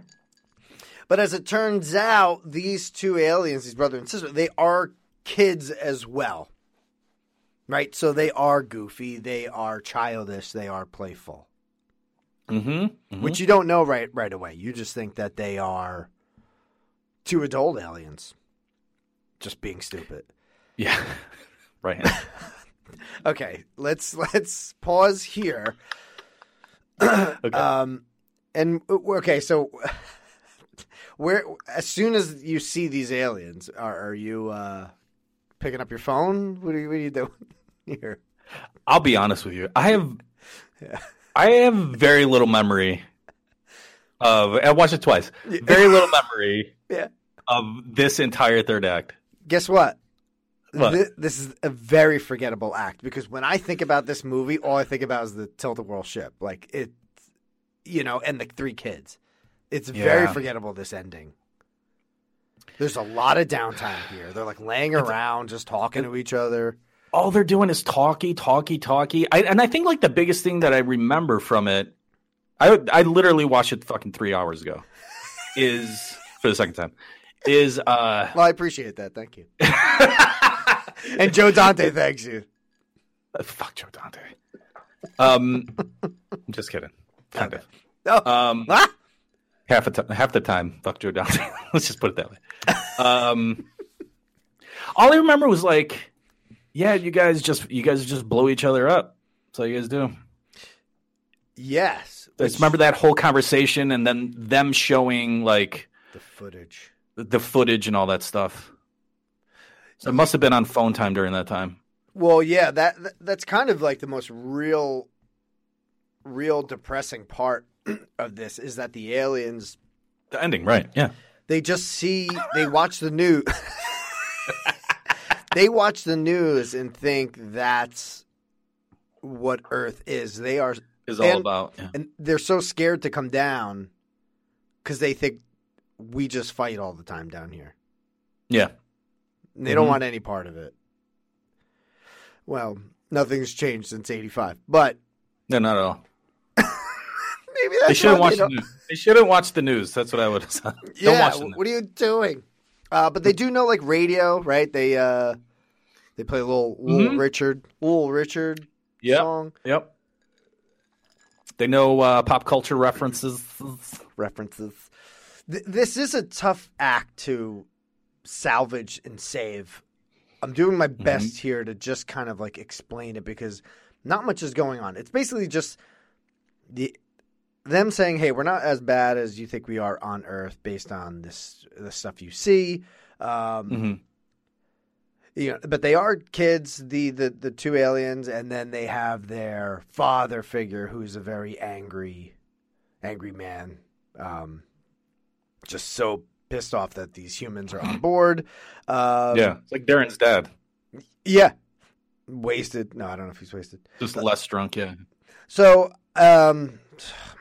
But as it turns out, these two aliens, these brother and sister, they are kids as well. Right? So they are goofy, they are childish, they are playful. Mm-hmm. Which you don't know right right away. You just think that they are two adult aliens. Just being stupid. Yeah. Right. Okay, let's let's pause here. Um and okay, so where as soon as you see these aliens, are, are you uh picking up your phone? What are you, what are you doing here? I'll be honest with you. I have I have very little memory of I watched it twice. Very little memory Yeah. of this entire third act. Guess what? Thi- This is a very forgettable act because when I think about this movie, all I think about is the tilt a whirl ship. Like it, you know, and the three kids. It's very forgettable. This ending. There's a lot of downtime here. They're like laying around, just talking to each other. all they're doing is talky, talky, talky. I, and I think like the biggest thing that I remember from it, I I literally watched it fucking three hours ago, is for the second time, is uh Well, I appreciate that. Thank you. and Joe Dante thanks you. fuck Joe Dante. Um, I'm just kidding, kind of. Oh. Um, Ah! half the time, half the time, fuck Joe Dante. Let's just put it that way. Um, all I remember was like, yeah, you guys just you guys just blow each other up. That's all you guys do. Yes. I just remember that whole conversation and then them showing like the footage. the footage and all that stuff. So it must have been on phone time during that time. Well, yeah, that, that that's kind of like the most real, real depressing part of this is that the aliens The ending, right? Yeah. they just see they watch the news. they watch the news and think that's what Earth is. They are Is all and- about. Yeah. and they're so scared to come down because they think we just fight all the time down here. yeah. They don't Mhm. want any part of it. Well, nothing's changed since '85, but No, not at all. maybe that's They shouldn't watch they the news. They shouldn't watch the news. That's what I would have said. Yeah, Don't watch the news. what are you doing? Uh, but they do know like radio, right? They uh, they play a little little Mhm. Richard, little Richard Yep. song Yep. They know uh, pop culture references. references. Th- this is a tough act to salvage and save. I'm doing my Mm-hmm. best here to just kind of like explain it because not much is going on. It's basically just the them saying, "Hey, we're not as bad as you think we are on Earth, based on this the stuff you see." Um, Mhm. you know, but they are kids, the, the the two aliens, and then they have their father figure, who's a very angry, angry man, um, just so pissed off that these humans are on board. Um, yeah, it's like Darren's dad, yeah, wasted. No, I don't know if he's wasted. just less drunk. Yeah. So, um,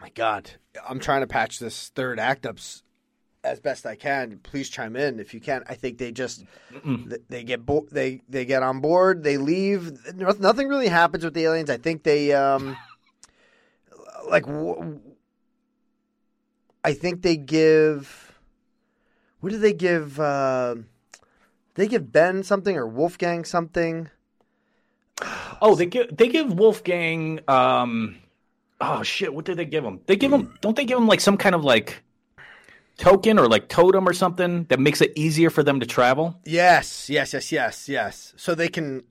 my God, I'm trying to patch this third act up as best I can. Please chime in if you can. I think they just th- they get bo- they they get on board. They leave. No- Nothing really happens with the aliens. I think they um like w- I think they give. What do they give? Uh, they give Ben something or Wolfgang something. Oh, they give they give Wolfgang. Um, oh shit, what did they give him? They give him. Don't they give him like some kind of like token or like totem or something that makes it easier for them to travel? Yes, yes, yes, yes, yes. So they can,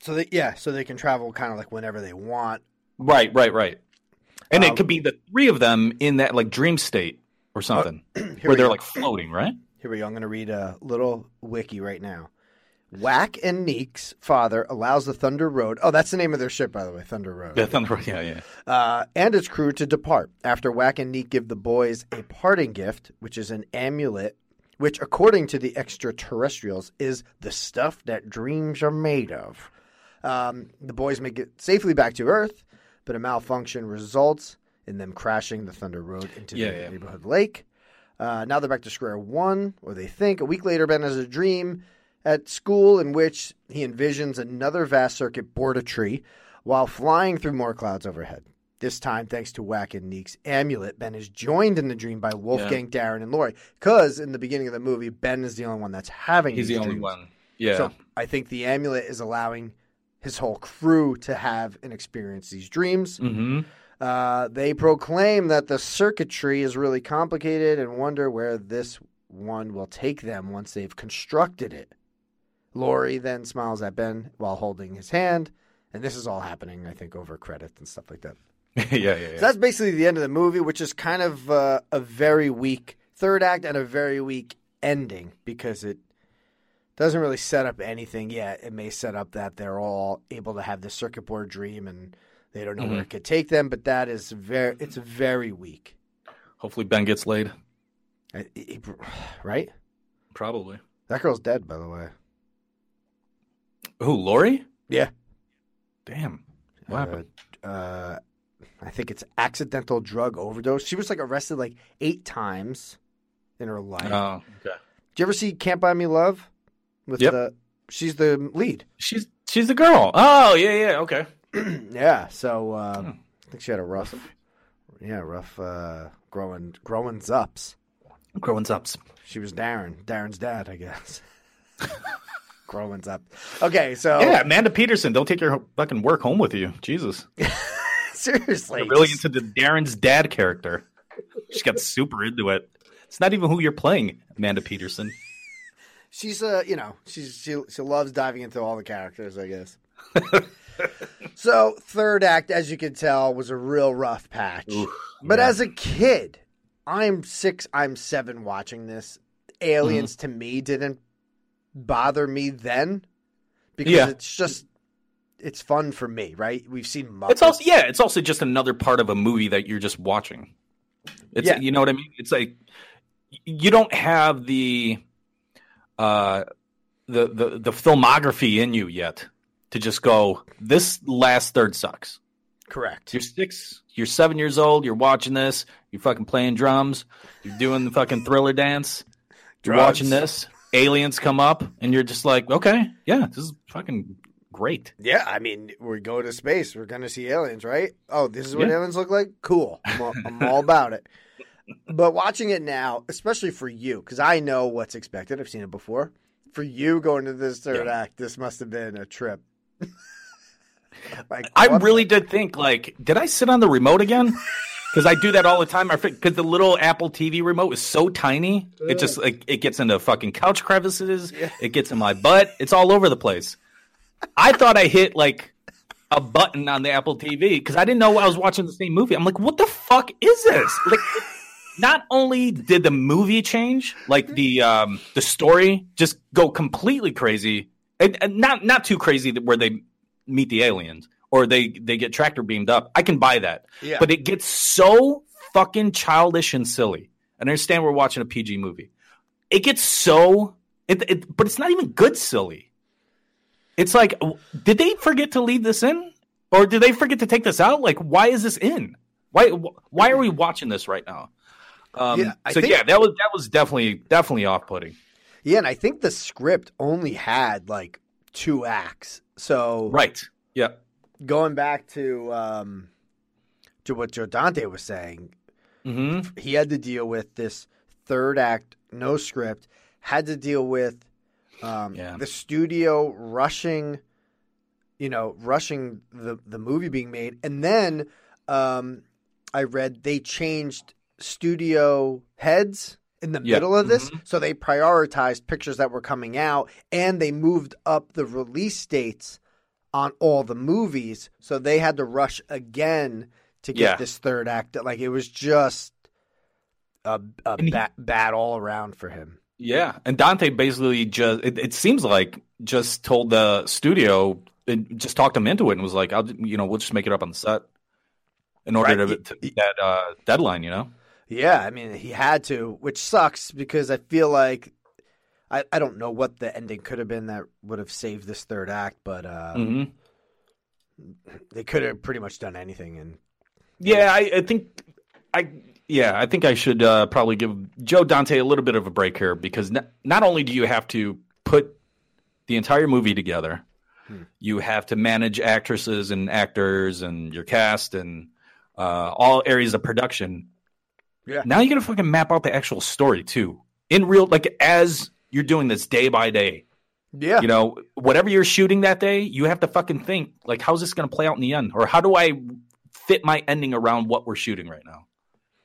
so they yeah, so they can travel kind of like whenever they want. Right, right, right. And Um, it could be the three of them in that like dream state or something, where they're go. like floating, right? Here we go. I'm going to read a little wiki right now. Wak and Neek's father allows the Thunder Road. Oh, that's the name of their ship, by the way, Thunder Road. Yeah, Thunder, Road. yeah, yeah. uh, and its crew to depart after Wak and Neek give the boys a parting gift, which is an amulet, which, according to the extraterrestrials, is the stuff that dreams are made of. Um, the boys make it safely back to Earth, but a malfunction results in them crashing the Thunder Road into Yeah, the yeah. neighborhood lake. Uh, now they're back to square one, or they think. A week later, Ben has a dream at school in which he envisions another vast circuit board a tree while flying through more clouds overhead. This time, thanks to Wak and Neek's amulet, Ben is joined in the dream by Wolfgang, Darren, and Lori. Because in the beginning of the movie, Ben is the only one that's having He's the only dreams. one. Yeah. So I think the amulet is allowing his whole crew to have and experience these dreams. hmm Uh, they proclaim that the circuitry is really complicated and wonder where this one will take them once they've constructed it. Lori then smiles at Ben while holding his hand, and this is all happening, I think, over credits and stuff like that. yeah, yeah, yeah. So that's basically the end of the movie, which is kind of uh, a very weak third act and a very weak ending because it doesn't really set up anything yet. It may set up that they're all able to have the circuit board dream and they don't know where Mhm. it could take them, but that is very it's very weak. Hopefully Ben gets laid. I- I- Right? Probably. That girl's dead, by the way. Who, Lori? Yeah. Damn. What happened? Uh, I think it's accidental drug overdose. She was like arrested like eight times in her life. Oh, okay. Did you ever see Can't Buy Me Love? With Yep. the she's the lead. She's she's the girl. Oh, yeah, yeah, okay. yeah. So uh, Hmm. I think she had a rough, yeah, rough uh, growing growing ups. Growing ups. She was Darren, Darren's dad, I guess. growing up. Okay, so Yeah, Amanda Peterson, don't take your fucking work home with you. Jesus. seriously, You're really into the Darren's dad character. She got super into it. It's not even who you're playing, Amanda Peterson. she's uh, you know, she's she she loves diving into all the characters, I guess. so third act, as you can tell, was a real rough patch. but yeah. as a kid, I'm six, I'm seven watching this. Aliens Mm-hmm. to me didn't bother me then because Yeah. it's just it's fun for me, right? We've seen Muppets. It's also yeah, it's also just another part of a movie that you're just watching. It's Yeah. you know what I mean? It's like you don't have the uh the the the filmography in you yet to just go this last third sucks. correct. You're six, you're seven years old, you're watching this, you're fucking playing drums, you're doing the fucking thriller dance, you're Drugs. watching this, aliens come up, and you're just like, okay, yeah, this is fucking great. Yeah, I mean, we go to space. We're to see aliens, right? Oh, this is what Yeah. aliens look like? Cool. I'm all, I'm all about it. But watching it now, especially for you, because I know what's expected, I've seen it before. For you going to this third act, this must have been a trip. like, I what- really did think, like, did I sit on the remote again? Because I do that all the time. Because the little Apple TV remote is so tiny, it just like it gets into fucking couch crevices. It gets in my butt. It's all over the place. I thought I hit like a button on the Apple TV because I didn't know I was watching the same movie. I'm like, what the fuck is this? Like, not only did the movie change, like the um the story just go completely crazy, and, and not not too crazy that where they meet the aliens or they they get tractor beamed up. I can buy that, Yeah. but it gets so fucking childish and silly. I understand we're watching a PG movie. It gets so it, it but it's not even good silly. It's like, did they forget to leave this in, or did they forget to take this out? Like, why is this in? Why why are we watching this right now? Um, Yeah, so think- yeah, that was that was definitely definitely off putting. Yeah, and I think the script only had like two acts. So Right. Yeah. going back to um, to what Joe Dante was saying, Mm-hmm. he had to deal with this third act, no script, had to deal with um, Yeah. the studio rushing, you know, rushing the the movie being made, and then um, I read they changed studio heads in the Yeah. middle of this, Mhm. so they prioritized pictures that were coming out, and they moved up the release dates on all the movies, so they had to rush again to get Yeah. this third act. Like it was just a, a he- bat, bad all around for him. Yeah, and Dante basically just it, it seems like just told the studio and just talked them into it and was like, "I'll you know we'll just make it up on the set in order Right. to, to meet that uh, deadline." You know, Yeah, I mean he had to, which sucks because I feel like I, I don't know what the ending could have been that would have saved this third act, but uh, hmm they could have pretty much done anything. And yeah, I, I think I yeah I think I should uh, probably give Joe Dante a little bit of a break here because not, not only do you have to put the entire movie together, you have to manage actresses and actors and your cast and uh, all areas of production. Yeah. Now you got to fucking map out the actual story too in real like as you're doing this day by day. yeah, You know, whatever you're shooting that day, you have to fucking think like, how's this going to play out in the end, or how do I fit my ending around what we're shooting right now?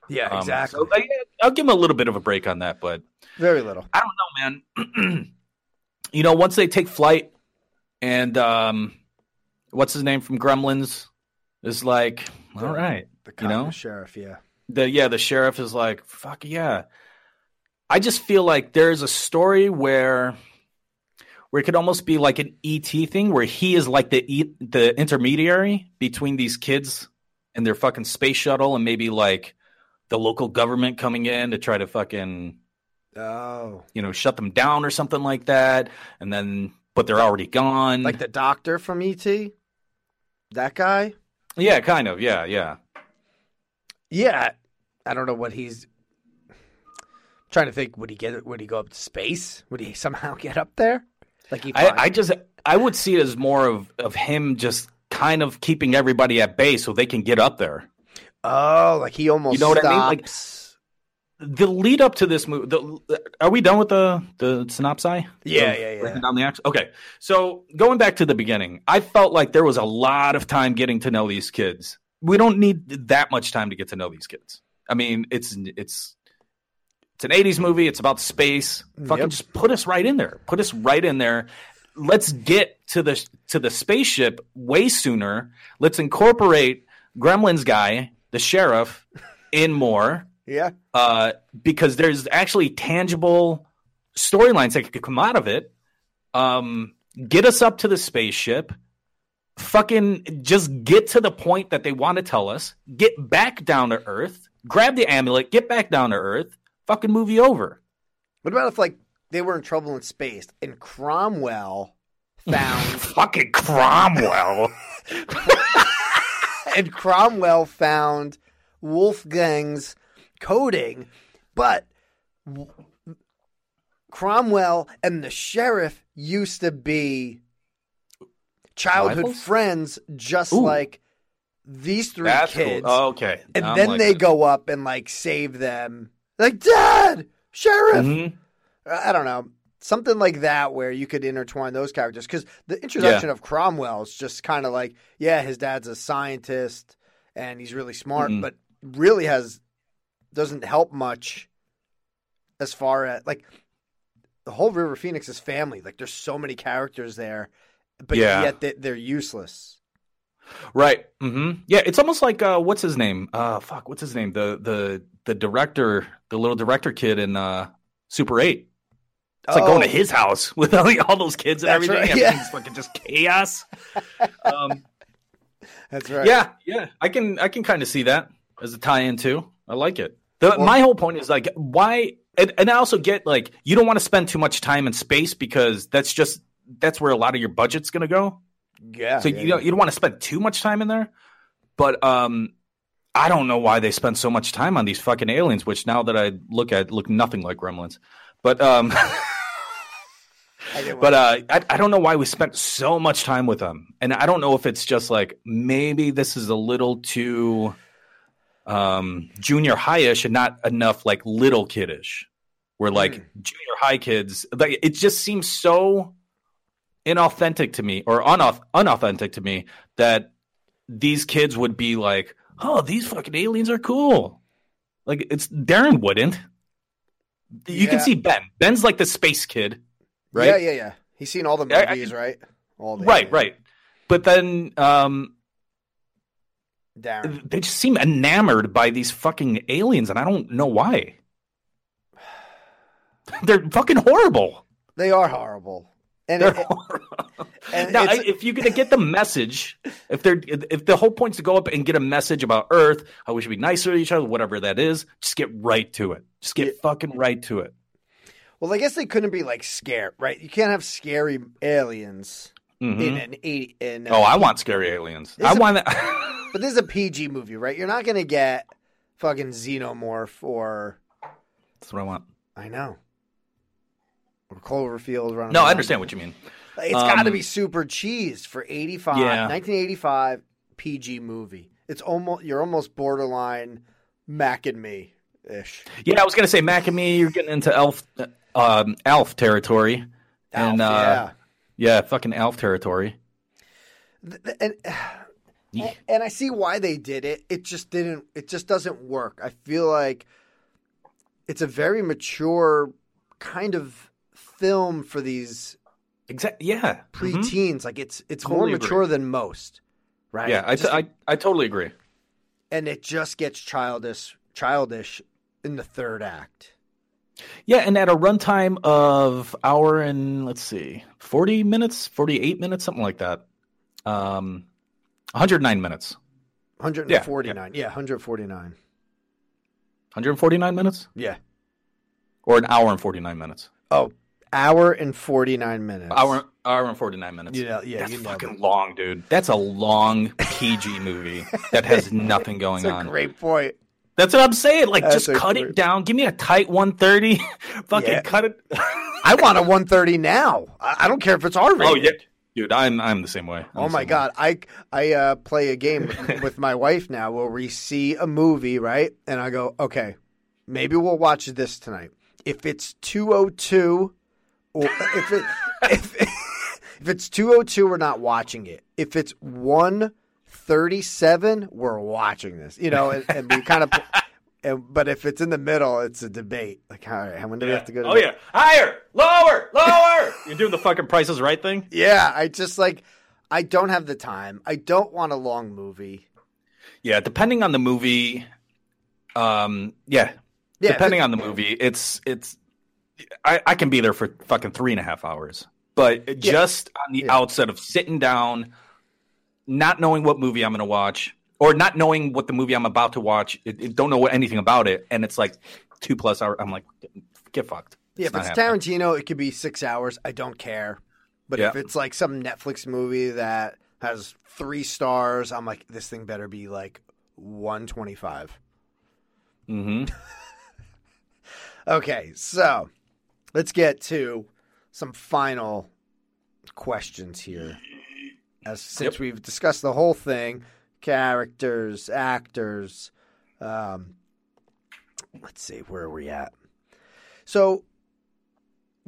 yeah, Um, exactly. so, like, I'll give him a little bit of a break on that, but Very little. I don't know, man. you know, once they take flight, and um, what's his name from Gremlins is like, all right, The you know, sheriff. Yeah, the yeah, the sheriff is like, fuck yeah. I just feel like there's a story where where it could almost be like an ET thing where he is like the e, the intermediary between these kids and their fucking space shuttle and maybe like the local government coming in to try to fucking oh, you know shut them down or something like that and then but they're already gone. like the doctor from ET. That guy. yeah, kind of. Yeah, yeah. Yeah, I don't know what he's trying to think. Would he get? Would he go up to space? Would he somehow get up there? Like he? I, I just I would see it as more of of him just kind of keeping everybody at bay so they can get up there. oh, like he almost. You know what I mean? Like- stops- The lead up to this movie. The, are we done with the the synopsis? Yeah, Of yeah, yeah. down the action. Okay, so going back to the beginning, I felt like there was a lot of time getting to know these kids. We don't need that much time to get to know these kids. I mean, it's it's it's an '80s movie. It's about space. Fucking Yep. just put us right in there. Put us right in there. Let's get to the to the spaceship way sooner. Let's incorporate Gremlins guy, the sheriff, in more yeah. uh, because there's actually tangible storylines that could come out of it. Um, get us up to the spaceship. Fucking just get to the point that they want to tell us. Get back down to Earth. Grab the amulet. Get back down to Earth. Fucking movie over. What about if like they were in trouble in space and Cromwell found Fucking Cromwell. and Cromwell found Wolfgang's coding, but Cromwell and the sheriff used to be childhood Rivals? friends, just Ooh. like these three That's kids. cool. Oh, okay. and I'm then like they that. go up and like save them, like Dad, Sheriff. Mhm. I don't know. Something like that where you could intertwine those characters because the introduction of Cromwell is just kind of like, yeah, his dad's a scientist and he's really smart, Mhm. but really has doesn't help much as far as like the whole River Phoenix is family. Like there's so many characters there, but Yeah. yet they, they're useless. Right. hmm Yeah, it's almost like uh, what's his name? Uh, fuck, what's his name? The the the director, the little director kid in uh, Super Eight. It's like going to Oh. his house with all, all those kids and That's everything. right, yeah. Fucking just chaos. um, That's right. yeah, yeah, I can I can kind of see that as a tie-in too. I like it. The, Well- my whole point is like why, and, and I also get like you don't want to spend too much time in space because that's just that's where a lot of your budget's going to go. Yeah. So yeah, you don't you don't want to spend too much time in there. But um I don't know why they spend so much time on these fucking aliens, which now that I look at look nothing like gremlins. But um I but uh I, I don't know why we spent so much time with them. And I don't know if it's just like maybe this is a little too um, junior highish and not enough like little kiddish. Where like Hmm. junior high kids, like it just seems so inauthentic to me or unauth- unauthentic to me that these kids would be like, "Oh, these fucking aliens are cool." Like it's Darren wouldn't. You can see Ben. Ben's like the space kid, right? Yeah, yeah, yeah. He's seen all the I- I movies, right? All the right, right. But then um, Darren. they just seem enamored by these fucking aliens, and I don't know why. They're fucking horrible. They are horrible. And, it- and now, if you're gonna get the message, if they're if the whole point's to go up and get a message about Earth, how we should be nicer to each other, whatever that is, just get right to it. Just get fucking right to it. well, I guess they couldn't be like scared, right? You can't have scary aliens in Mhm. an eighty. In Oh, I want scary aliens. I want that. But this is a PG movie, right? You're not gonna get fucking xenomorph or That's what I want. I know. Or Cloverfield running. No, I understand what you mean. It's got to Um, be super cheese for 85, Yeah. 1985 PG movie. It's almost you're almost borderline Mac and me ish. Yeah, I was gonna say Mac and me. You're getting into elf, um, elf territory, and uh, yeah, fucking elf territory. And and I see why they did it. It just didn't. It just doesn't work. I feel like it's a very mature kind of film for these exactly yeah preteens. Like it's it's Totally more agree. mature than most, right? Yeah, I, Just- I I totally agree. and it just gets childish childish in the third act. Yeah, and at a runtime of hour and let's see, forty minutes, forty eight minutes, something like that. Um, one hundred nine minutes, 149. Yeah, 149. one hundred forty nine minutes, Yeah. or an hour and forty nine minutes. Oh, hour and 49 minutes. Hour hour and forty nine minutes. You know, yeah, That's you know fucking long, dude. That's a long PG movie that has nothing going That's a on. great point. That's what I'm saying. Like, That's just cut great- it down. Give me a tight 130. Fucking Yeah. cut it. I want a 130 now. I don't care if it's R rated. oh yeah, dude. I'm I'm the same way. I'm Oh my same way. god, I I uh, play a game with, with my wife now where we see a movie, right? And I go, okay, maybe we'll watch this tonight. If it's two oh two, or if it if if it's two oh two, we're not watching it. If it's one thirty seven, we're watching this. You know, and, and we kind of. And, but if it's in the middle, it's a debate. Like, all right, how when do we have to go? To Oh yeah, higher, lower, lower. You're doing the fucking prices right thing. yeah. I just like, I don't have the time. I don't want a long movie. Yeah, depending on the movie. Um, yeah, Yeah, depending on the movie, it's it's. I I can be there for fucking three and a half hours, but just on the outset of sitting down, not knowing what movie I'm going to watch, or not knowing what the movie I'm about to watch, it, it- don't know anything about it, and it's like two plus hours. I'm like, get fucked. Yeah, if it's happening. Tarantino, it could be six hours. I don't care. But if it's like some Netflix movie that has three stars, I'm like, this thing better be like 125. Mm-hmm. Okay, so let's get to some final questions here. As since we've discussed the whole thing, characters, actors, um, let's see, where are we at? So,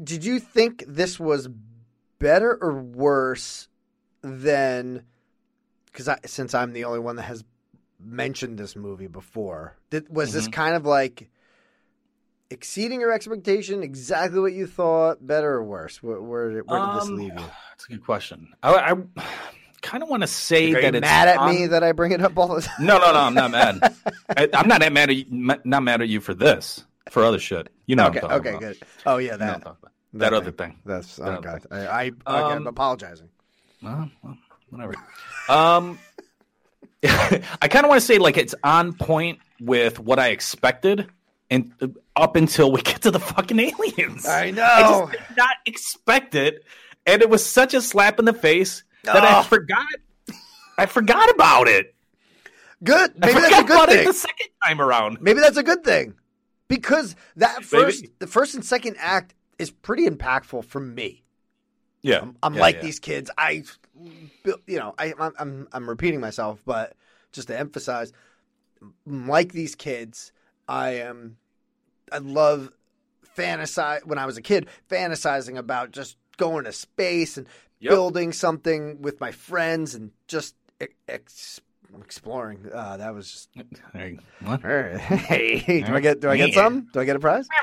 did you think this was better or worse than? Because I, since I'm the only one that has mentioned this movie before, did, was this Mhm. kind of like exceeding your expectation? Exactly what you thought? Better or worse? Where, where, where did this Um, leave you? That's a good question. I, I kind of want to say Are that you it's mad at on- me that I bring it up all the time? No, no, no. I'm not mad. I, I'm not mad at you. Not mad at you for this. For other shit. You know. okay, what I'm talking about. okay, about. good. Oh yeah, You know that. That, other thing. thing. That's That oh god. thing. I, I Um, I'm apologizing. Well, well, whatever. Um, I kind of want to say like it's on point with what I expected, and uh, up until we get to the fucking aliens. I know. I just did not expect it, and it was such a slap in the face that I forgot. I forgot about it. Good. Maybe that's a good thing. the second time around. Maybe that's a good thing because that Maybe. first, the first and second act is pretty impactful for me. Yeah, I'm Yeah, like yeah. these kids. I, you know, I, I'm, I'm, I'm repeating myself, but just to emphasize, like these kids. I am. I love fantasize when I was a kid, fantasizing about just going to space and Yep. building something with my friends and just ex- exploring. Uh, that was just. Hey, what? Hey, do I get? Do I get Yeah. some? Do I get a prize?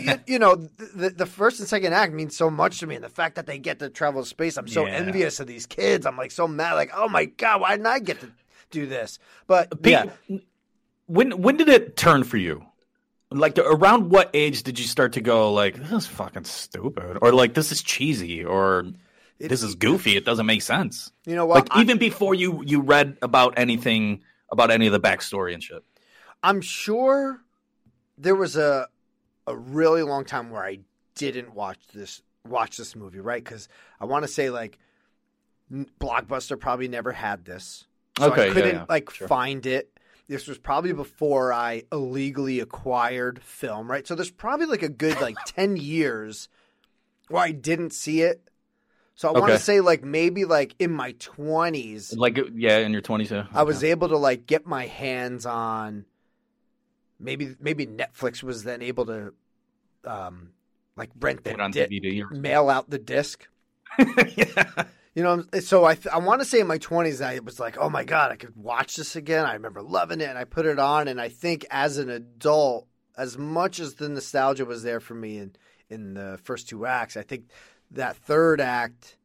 you, you know, the, the first and second act means so much to me, and the fact that they get to travel to space, I'm so Yeah. envious of these kids. I'm like so mad, like, oh my god, why didn't I get to do this? But Pete, yeah, when when did it turn for you? Like around what age did you start to go like this is fucking stupid or like this is cheesy or this is goofy it doesn't make sense. you know what? Like I- even before you you read about anything about any of the backstory and shit. I'm sure there was a a really long time where I didn't watch this watch this movie, right? Because I want to say like Blockbuster probably never had this, so Okay, I yeah, couldn't yeah, like sure. find it. This was probably before I illegally acquired film, right? So there's probably like a good like ten years where I didn't see it. So I want to say like maybe like in my twenties, Like yeah, in your twenties. Yeah. I was able to like get my hands on maybe maybe Netflix was then able to um like rent the di- mail out the disc. You know, so I th- I want to say in my 20s I was like, "Oh my god, I could watch this again." I remember loving it and I put it on and I think as an adult as much as the nostalgia was there for me in in the first two acts, I think that third act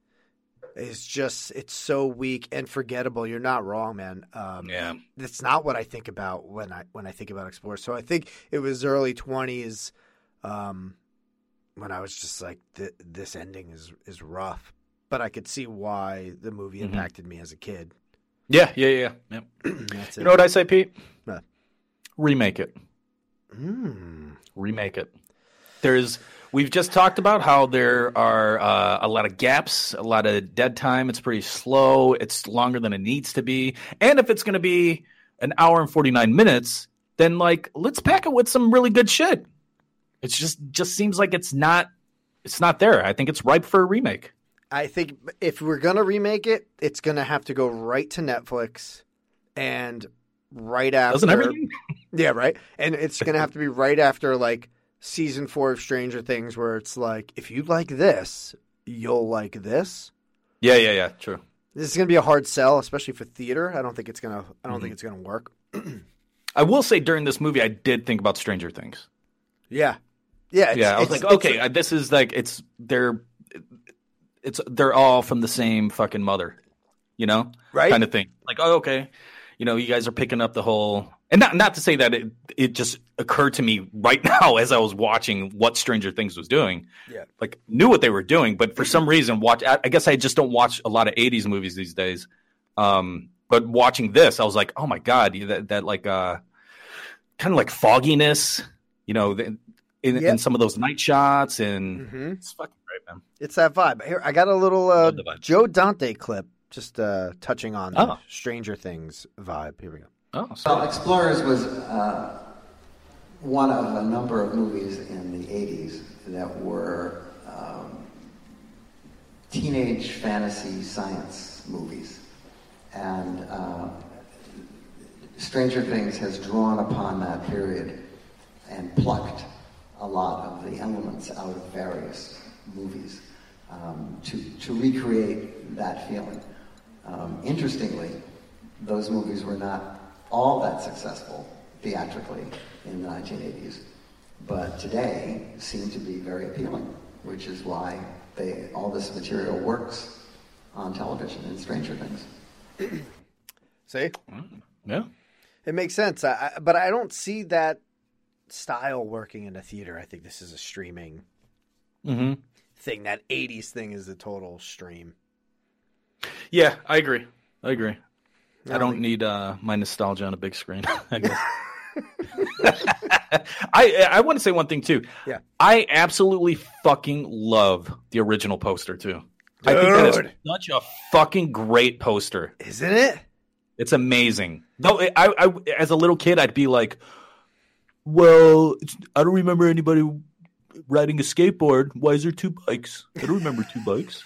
is just it's so weak and forgettable. You're not wrong, man. Um, Yeah. that's not what I think about when I when I think about Explorer. So I think it was early twenties um, when I was just like, th- this ending is is rough. But I could see why the movie Mhm. impacted me as a kid. Yeah, yeah, yeah. yeah. That's you it. know what I say, Pete? What? Remake it. Mm. remake it. There's we've just talked about how there are uh, a lot of gaps, a lot of dead time. It's pretty slow. It's longer than it needs to be. And if it's going to be an hour and 49 minutes, then like let's pack it with some really good shit. It's just just seems like it's not it's not there. I think it's ripe for a remake. I think if we're gonna remake it, it's gonna have to go right to Netflix and right after. Doesn't everything? Yeah, right. And it's gonna have to be right after like season four of Stranger Things, where it's like, if you like this, you'll like this. Yeah, yeah, yeah. True. This is gonna be a hard sell, especially for theater. I don't think it's gonna. I don't Mm-hmm. think it's gonna work. I will say during this movie, I did think about Stranger Things. Yeah, yeah, it's- yeah, I was like, okay, uh, this is like it's they're it's they're all from the same fucking mother, you know, Right. Kind of thing. Like, oh, okay, you know, you guys are picking up the whole, and not not to say that it it just occurred to me right now as I was watching what Stranger Things was doing. Yeah. like knew what they were doing, but for some reason, watch. I, I guess I just don't watch a lot of '80s movies these days. Um, but watching this, I was like, oh my god, that that like uh, kind of like fogginess, you know, the, in, Yeah. in some of those night shots, and Mhm. it's fucking great, man. It's that vibe. Here, I got a little uh, Love the vibe. Joe Dante clip, just uh, touching on the Oh. Stranger Things vibe. Here we go. Oh, Well, Explorers was uh, one of a number of movies in the 80s that were um, teenage fantasy science movies. And uh, Stranger Things has drawn upon that period and plucked a lot of the elements out of various movies um, to, to recreate that feeling. Um, interestingly, those movies were not all that successful theatrically in the 1980s, but today seem to be very appealing, which is why they, all this material works on television in Stranger Things. See, Yeah. it makes sense. I, I, but I don't see that style working in a theater. I think this is a streaming Mm-hmm. Thing. That '80s thing is the total stream. Yeah, I agree. I agree. I don't don't think- need uh, my nostalgia on a big screen. I guess. I I want to say one thing too. Yeah. I absolutely fucking love the original poster too. I think that is Dude. such a fucking great poster. Isn't it? It's amazing. Though I, I, as a little kid, I'd be like, "Well, I don't remember anybody riding a skateboard. Why is there two bikes? I don't remember two bikes."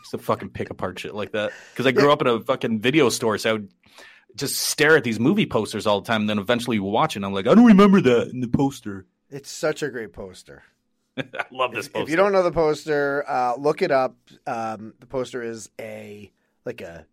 Just to fucking pick apart shit like that because I grew up in a fucking video store, so I would, just stare at these movie posters all the time. And then eventually you watch it, and I'm like, I don't remember that in the poster. It's such a great poster. I love this poster. If you don't know the poster, uh, look it up. Um, the poster is a like a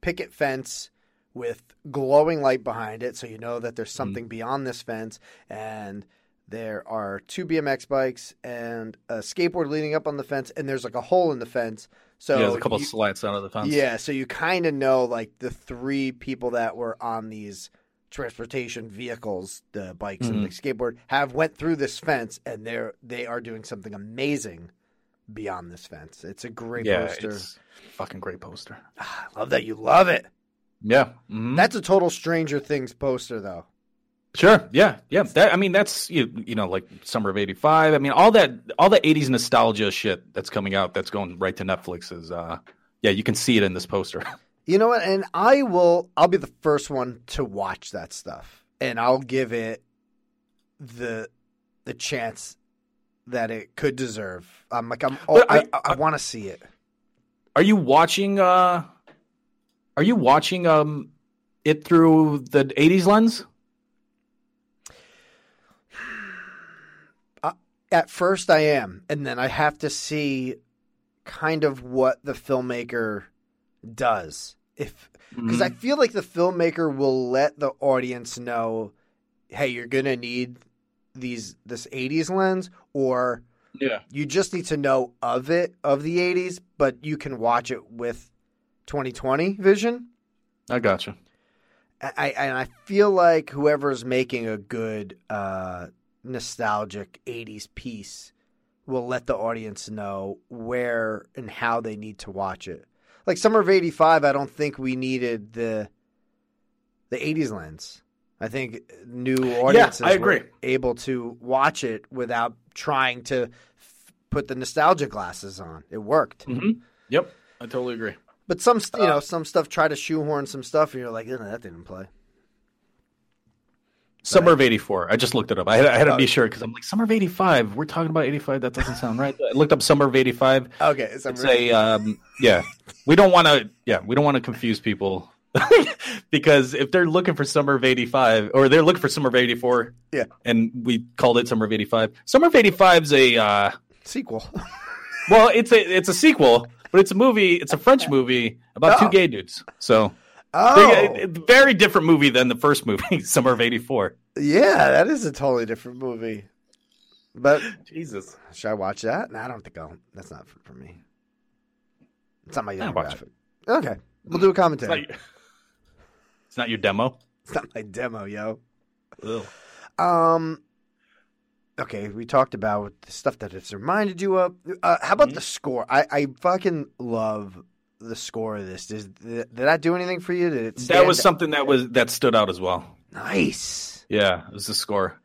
picket fence with glowing light behind it, so you know that there's something beyond this fence. And there are two BMX bikes and a skateboard leading up on the fence, and there's like a hole in the fence. So yeah, there's a couple you- of slats out of the fence. Yeah, so you kind of know like the three people that were on these transportation vehicles, the bikes and the skateboard, have went through this fence, and they're they are doing something amazing beyond this fence. It's a great yeah, poster. it's fucking great poster. I love that you love it. Yeah, mhm. That's a total Stranger Things poster, though. Sure. Yeah. Yeah. That I mean, that's you, you know, like summer of '85. I mean, all that all the '80s nostalgia shit that's coming out that's going right to Netflix is, uh, yeah, you can see it in this poster. You know what? And I will. I'll be the first one to watch that stuff, and I'll give it the the chance that it could deserve. I'm like, I'm. Oh, I, I- I, I want to see it. Are you watching? uh Are you watching um it through the '80s lens? At first, I am, and then I have to see kind of what the filmmaker does. If because I feel like the filmmaker will let the audience know, hey, you're gonna need these this '80s lens, or Yeah. you just need to know of it of the '80s, but you can watch it with 2020 vision. I gotcha. I, I and I feel like whoever's making a good uh, nostalgic '80s piece will let the audience know where and how they need to watch it. Like Summer of '85, I don't think we needed the the '80s lens. I think new audiences yeah, I agree. were able to watch it without trying to f- put the nostalgia glasses on. It worked. hmm Yep, I totally agree. But some, you know, some stuff try to shoehorn some stuff, and you're like, "Eh, that didn't play. Summer of '84. I just looked it up. I had, I had to Oh. be sure because I'm like summer of '85. We're talking about '85. That doesn't sound right. I looked up summer of '85. Okay, Summer It's a um, yeah. We don't want to yeah. We don't want to confuse people because if they're looking for summer of '85 or they're looking for summer of '84, Yeah. and we called it summer of '85. Summer of '85 is a uh, sequel. well, it's a it's a sequel, but it's a movie. It's a French movie about two gay dudes. So. Oh, it- very different movie than the first movie, Summer of '84. yeah, that is a totally different movie. But Jesus, should I watch that? No, I don't think I'll. That's not for, for me. It's not my demographic. Okay, we'll do a it's not, commentary. your, it's not your demo. It's not my demo, yo. Ugh. Um. Okay, we talked about the stuff that it's reminded you of. Uh, how about the score? I, I fucking love the score of this. Did, did that do anything for you? Did it That was something that was that stood out as well. nice. Yeah, it was the score.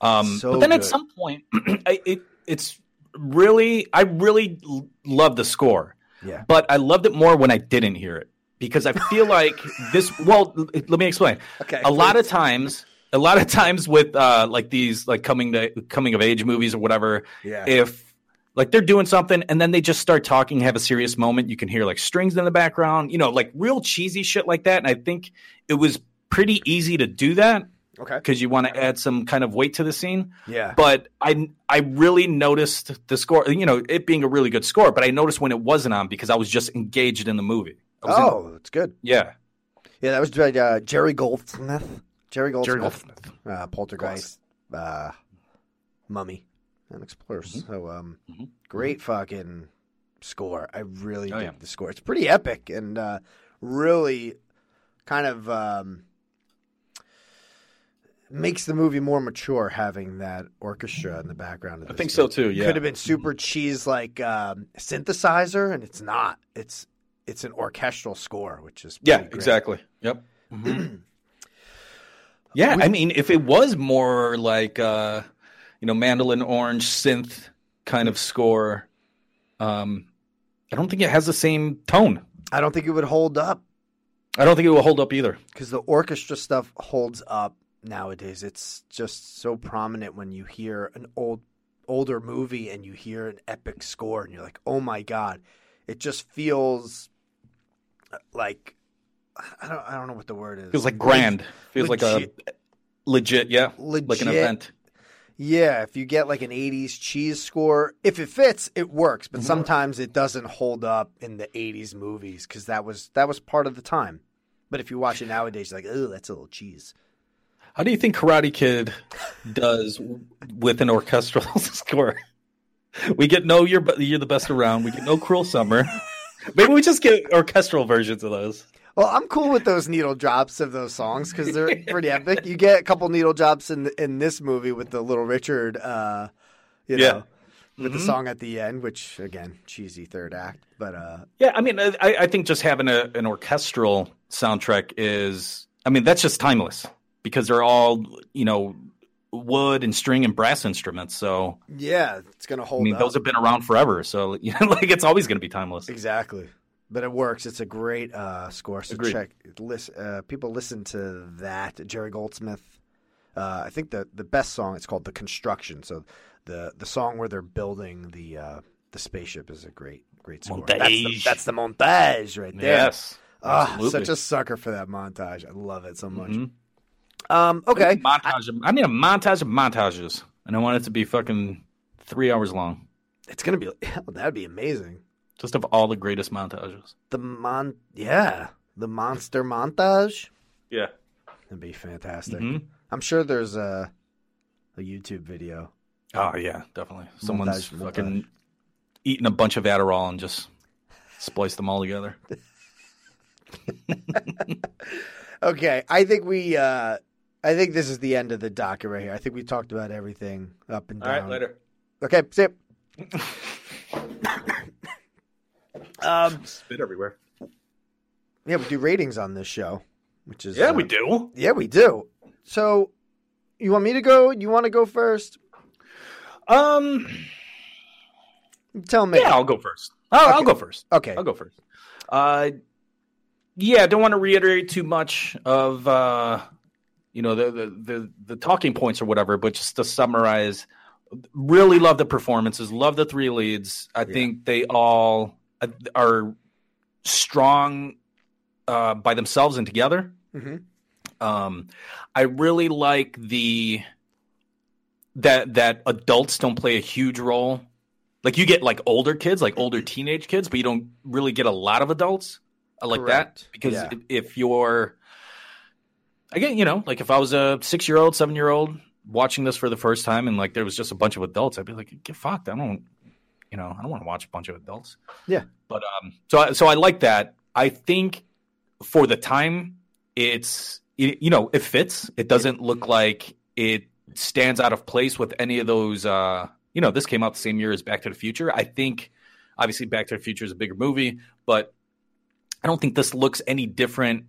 Um, So but then at some point, I, it it's really I really love the score. Yeah. But I loved it more when I didn't hear it because I feel like this. Well, let me explain. Okay, a lot of times, a lot of times with uh, like these like coming to coming of age movies or whatever. Yeah. If like they're doing something and then they just start talking, have a serious moment, you can hear like strings in the background, you know, like real cheesy shit like that. And I think it was pretty easy to do that Okay. because you want to add some kind of weight to the scene. Yeah. But I I really noticed the score, you know, it being a really good score, but I noticed when it wasn't on because I was just engaged in the movie. Was in- Oh, that's good. yeah. Yeah, that was by uh, Jerry Goldsmith. Jerry Goldsmith. Jerry Goldsmith. Uh, Poltergeist, uh, Mummy, and Explorers. So, um, Mhm. great fucking score. I really Oh, dig yeah. the score. It's pretty epic and uh, really kind of um, makes the movie more mature having that orchestra in the background. Of I think so too. Yeah. Could have been super cheese like um, synthesizer, and it's not. It's it's an orchestral score, which is Yeah, great. exactly. Yep. yeah, I mean, if it was more like uh, you know, mandolin orange synth kind of score, um, I don't think it has the same tone. I don't think it would hold up I don't think it will hold up either. because the orchestra stuff holds up nowadays. It's just so prominent when you hear an old older movie and you hear an epic score and you're like, "Oh my god." It just feels like I don't I don't know what the word is. Feels like grand. Feels like a legit, yeah, like an event. Yeah, if you get like an 80s cheese score, if it fits, it works, Mm-hmm. but sometimes it doesn't hold up in the 80s movies cuz that was that was part of the time. But if you watch it nowadays you're like, "Oh, that's a little cheese." How do you think Karate Kid does with an orchestral score? We get no, you're you're the best around. We get no cruel summer. Maybe we just get orchestral versions of those. Well, I'm cool with those needle drops of those songs cuz they're pretty epic. You get a couple needle drops in in this movie with the little Richard uh you know, Yeah. with the Mhm. song at the end, which again, cheesy third act, but uh Yeah, I mean, I, I think just having a, an orchestral soundtrack is, I mean, that's just timeless because they're all, you know, wood and string and brass instruments. So, yeah, it's going to hold. I hold mean, up. those have been around forever. So, you know, like it's always going to be timeless. Exactly. But it works. It's a great uh, score. So Agreed. check. Listen, uh, people listen to that. Jerry Goldsmith. Uh, I think the the best song. It's called "The Construction." So the the song where they're building the uh, the spaceship is a great great score. That's the, Montage. that's the montage right there. Yes, absolutely. such a sucker for that montage. I love it so much. Mhm. Um, okay. Montage. of- I need a montage of montages, and I want it to be fucking three hours long, It's gonna be. That'd be amazing. Just of all the greatest montages. The mon. Yeah. The monster montage. Yeah. That'd be fantastic. Mhm. I'm sure there's a a YouTube video. Oh yeah, definitely. Someone's Montage, fucking eating a bunch of Adderall and just spliced them all together. Okay, I think we. uh I think this is the end of the docket right here. I think we talked about everything up and down. right, later. Okay, see. um, Spit everywhere. yeah, we do ratings on this show, which is Yeah, uh, we do. Yeah, we do. So, you want me to go? You want to go first? Um, tell me. Yeah, I'll go first. I'll, I'll go first. Okay. I'll go first. Uh, yeah, don't want to reiterate too much of uh, you know the, the the the talking points or whatever, but just to summarize, really love the performances, love the three leads. I think they all are strong uh, by themselves and together. Mm-hmm. Um, I really like the that that adults don't play a huge role. Like you get like older kids, like older teenage kids, but you don't really get a lot of adults. I like Correct. that because Yeah. if, if you're, again, you know, like if I was a six year old, seven year old watching this for the first time, and like there was just a bunch of adults, I'd be like, get fucked. I don't, you know, I don't want to watch a bunch of adults. Yeah. But um, so I- so I like that. I think for the time, it's it, you know it fits. It doesn't look like it stands out of place with any of those. Uh, you know, this came out the same year as Back to the Future. I think obviously Back to the Future is a bigger movie, but I don't think this looks any different.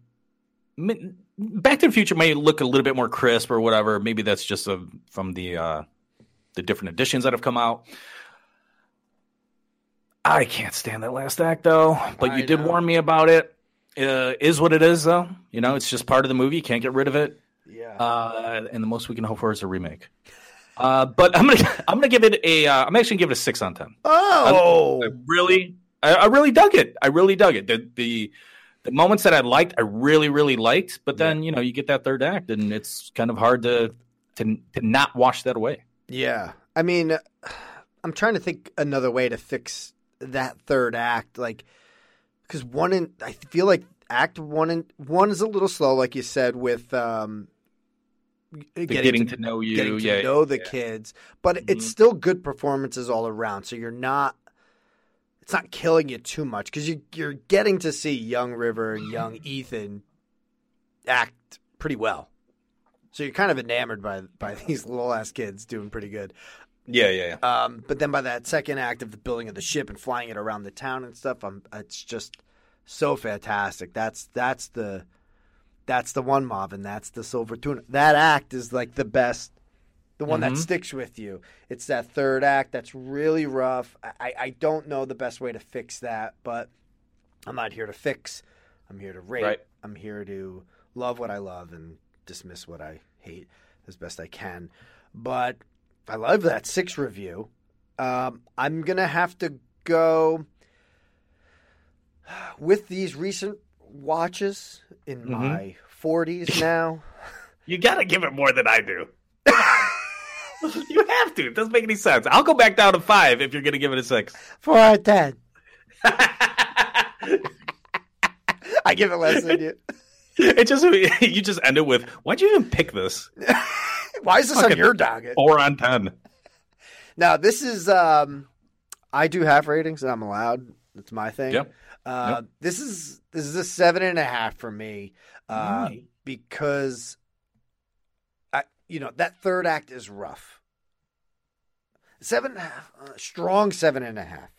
Back to the Future may look a little bit more crisp or whatever. Maybe that's just a, from the uh, the different editions that have come out. I can't stand that last act though. But you did warn me about it. Uh, is what it is though. You know, it's just part of the movie. You can't get rid of it. Yeah. Uh, and the most we can hope for is a remake. Uh, but I'm gonna I'm gonna give it a uh, I'm actually gonna give it a six on ten. Oh, I really I, I really dug it. I really dug it. The the the moments that I liked, I really really liked. But then you know you get that third act, and it's kind of hard to to to not wash that away. Yeah. I mean, I'm trying to think another way to fix that third act. Like, because one in, I feel like act one and one is a little slow, like you said, with um, getting to know you, getting to yeah, know the yeah. kids. But Mhm. it's still good performances all around. So you're not, it's not killing you too much because you you're getting to see young River and young Ethan act pretty well. So you're kind of enamored by by these little ass kids doing pretty good. Yeah, yeah, yeah. Um, but then by that second act of the building of the ship and flying it around the town and stuff, I'm it's just so fantastic. That's that's the that's the one mob and that's the silver tuna. That act is like the best, the one that Mhm. sticks with you. It's that third act that's really rough. I, I I don't know the best way to fix that, but I'm not here to fix. I'm here to rate. Right. I'm here to love what I love and dismiss what I hate as best I can. But I love that six review. Um, I'm gonna have to go with these recent watches in Mhm. my 40s now. You gotta give it more than I do. you have to. It doesn't make any sense. I'll go back down to five if you're gonna give it a six. Four out of ten. I give it less than you. It just you just end it with why'd you even pick this? Why is this on Fucking your docket? Four on ten. Now this is um I do half ratings and I'm allowed. That's my thing. Yep. Uh Yep. this is this is a seven and a half for me. Uh Nice. because I you know, that third act is rough. Seven and a half, uh, strong seven and a half.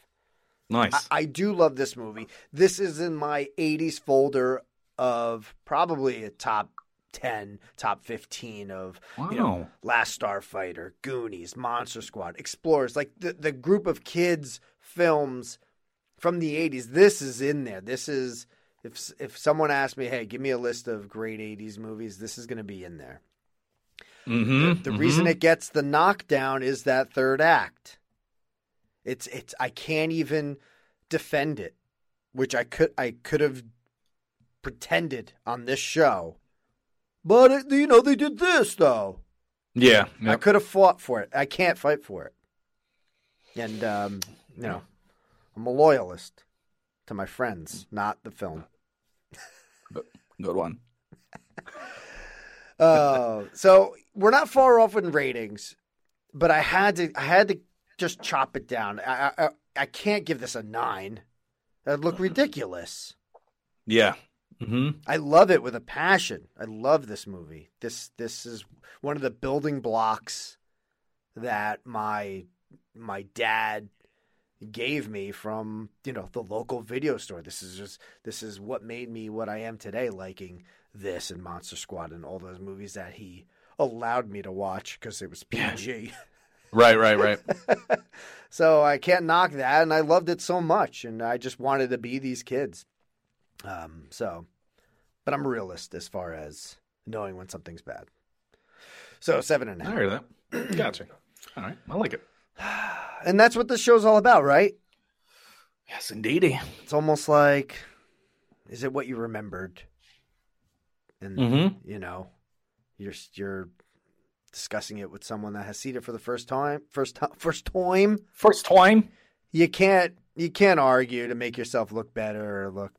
Nice. I, I do love this movie. This is in my 80s folder of probably a top 10, top 15 of you know, Last Starfighter, Goonies, Monster Squad, Explorers, like the, the group of kids films from the 80s. This is in there. This is if if someone asked me, "Hey, give me a list of great 80s movies," this is going to be in there. Mm-hmm. The reason it gets the knockdown is that third act. It's it's I can't even defend it, which I could I could have pretended on this show. But it, you know they did this though. Yeah. I could have fought for it. I can't fight for it. And um, you know, I'm a loyalist to my friends, not the film. Good one. Uh, so we're not far off in ratings, but I had to I had to just chop it down. I I, I can't give this a nine. That'd look ridiculous. Yeah. Mm-hmm. I love it with a passion. I love this movie. This this is one of the building blocks that my my dad gave me from you know the local video store. This is just this is what made me what I am today, liking this and Monster Squad and all those movies that he allowed me to watch because it was PG. Right. Right. Right. so I can't knock that, and I loved it so much, and I just wanted to be these kids. Um, so, but I'm a realist as far as knowing when something's bad. So seven and a I half, heard that. Gotcha. All right. I like it. and that's what this show's all about, right? Yes, indeedy. It's almost like, is it what you remembered? And Mhm. you know, you're you're discussing it with someone that has seen it for the first time, first time, first time. First time. You can't you can't argue to make yourself look better or look,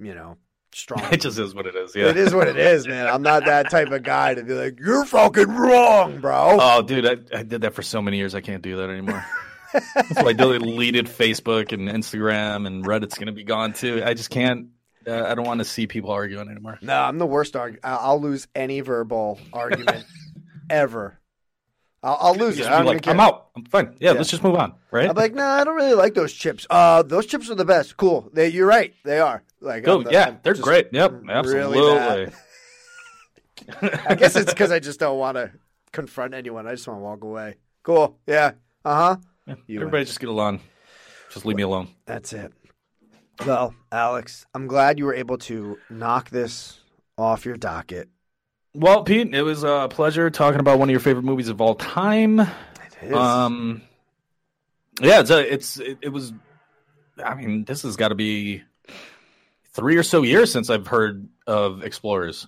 you know, strong. It just is what it is. Yeah. It is what it is, man. I'm not that type of guy to be like, you're fucking wrong, bro. Oh, dude, I, I did that for so many years. I can't do that anymore. Why I deleted Facebook and Instagram and Reddit's going to be gone too. I just can't. Uh, I don't want to see people arguing anymore. no, I'm the worst. Arg- I'll lose any verbal argument ever. I'll, I'll lose it. I don't be even like. I'm out. I'm fine. Yeah, Yeah. let's just move on. Right? I'm like, nah, I don't really like those chips. Uh, those chips are the best. Cool. They, you're right. They are. Like, Go. The- yeah, I'm they're great. Yep, absolutely. bad. I guess it's because I just don't want to confront anyone. I just want to walk away. Cool. Yeah. Uh huh. You Everybody just get along. Just leave me alone. That's it. Well, Alyx, I'm glad you were able to knock this off your docket. Well, Pete, it was a pleasure talking about one of your favorite movies of all time. It is. Um, yeah, it's a, it's it, it was. I mean, this has got to be three or so years since I've heard of Explorers.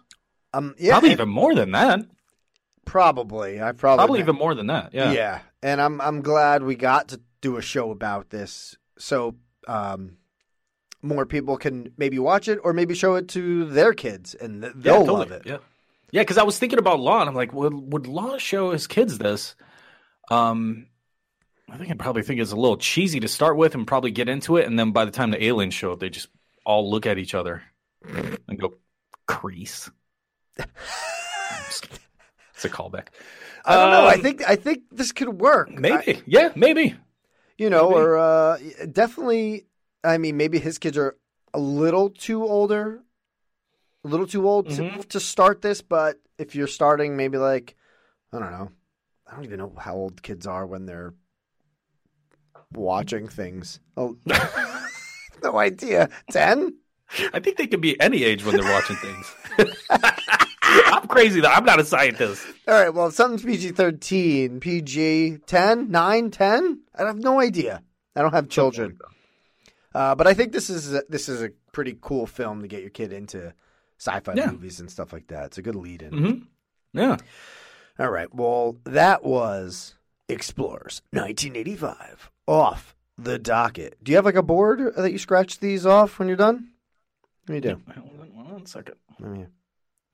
um, yeah, probably even more than that. probably. I probably Probably even more than that. Yeah. Yeah, and I'm I'm glad we got to do a show about this, so um, more people can maybe watch it or maybe show it to their kids, and th- they'll totally. love it. Yeah, yeah. Because I was thinking about Law, and I'm like, would would Law show his kids this? Um, I think I'd probably think it's a little cheesy to start with, and probably get into it, and then by the time the aliens show up, they just all look at each other and go, "Crease." I'm just kidding. It's a callback. I don't know. I Um, think I think this could work. maybe. I- yeah, maybe. you know, maybe. or uh, definitely. I mean, maybe his kids are a little too older, a little too old Mm-hmm. to, to start this. But if you're starting, maybe like I don't know. I don't even know how old kids are when they're watching things. Oh, no idea. Ten? I think they can be any age when they're watching things. I'm crazy though. I'm not a scientist. All right. Well, something's PG thirteen, PG 10, 9, 10? I have no idea. I don't have children. Uh, but I think this is a, this is a, pretty cool film to get your kid into sci-fi Yeah. movies and stuff like that. It's a good lead-in. Mhm. Yeah. All right. Well, that was Explorers 1985 off the docket. Do you have like a board that you scratch these off when you're done? What do you do? Hold on One second. Let me,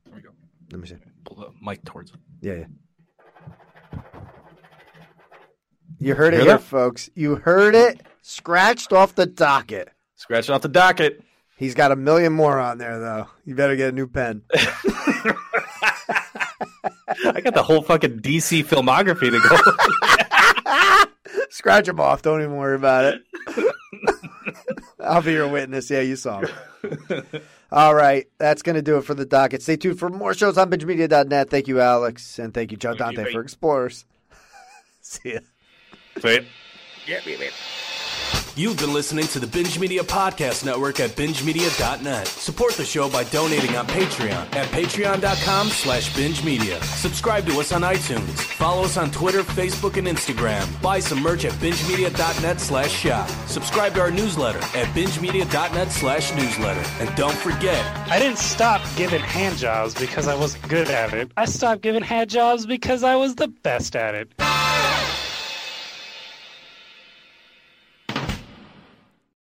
There we go. let me see. Pull the mic towards. Yeah, yeah. You heard it Hear here, that? folks. You heard it scratched off the docket. Scratched off the docket. He's got a million more on there, though. You better get a new pen. I got the whole fucking DC filmography to go. Scratch them off. Don't even worry about it. I'll be your witness. Yeah, you saw him. All right. That's going to do it for the docket. Stay tuned for more shows on BingeMedia.net. Thank you, Alyx. And thank you, Joe Thank Dante, mate. for Explorers. See ya. Say You've been listening to the Binge Media Podcast Network at bingemedia.net. Support the show by donating on Patreon at patreon.com slash binge media. Subscribe to us on iTunes. Follow us on Twitter, Facebook, and Instagram. Buy some merch at bingemedia.net slash shop. Subscribe to our newsletter at bingemedia.net slash newsletter. And don't forget, I didn't stop giving hand jobs because I wasn't good at it. I stopped giving hand jobs because I was the best at it.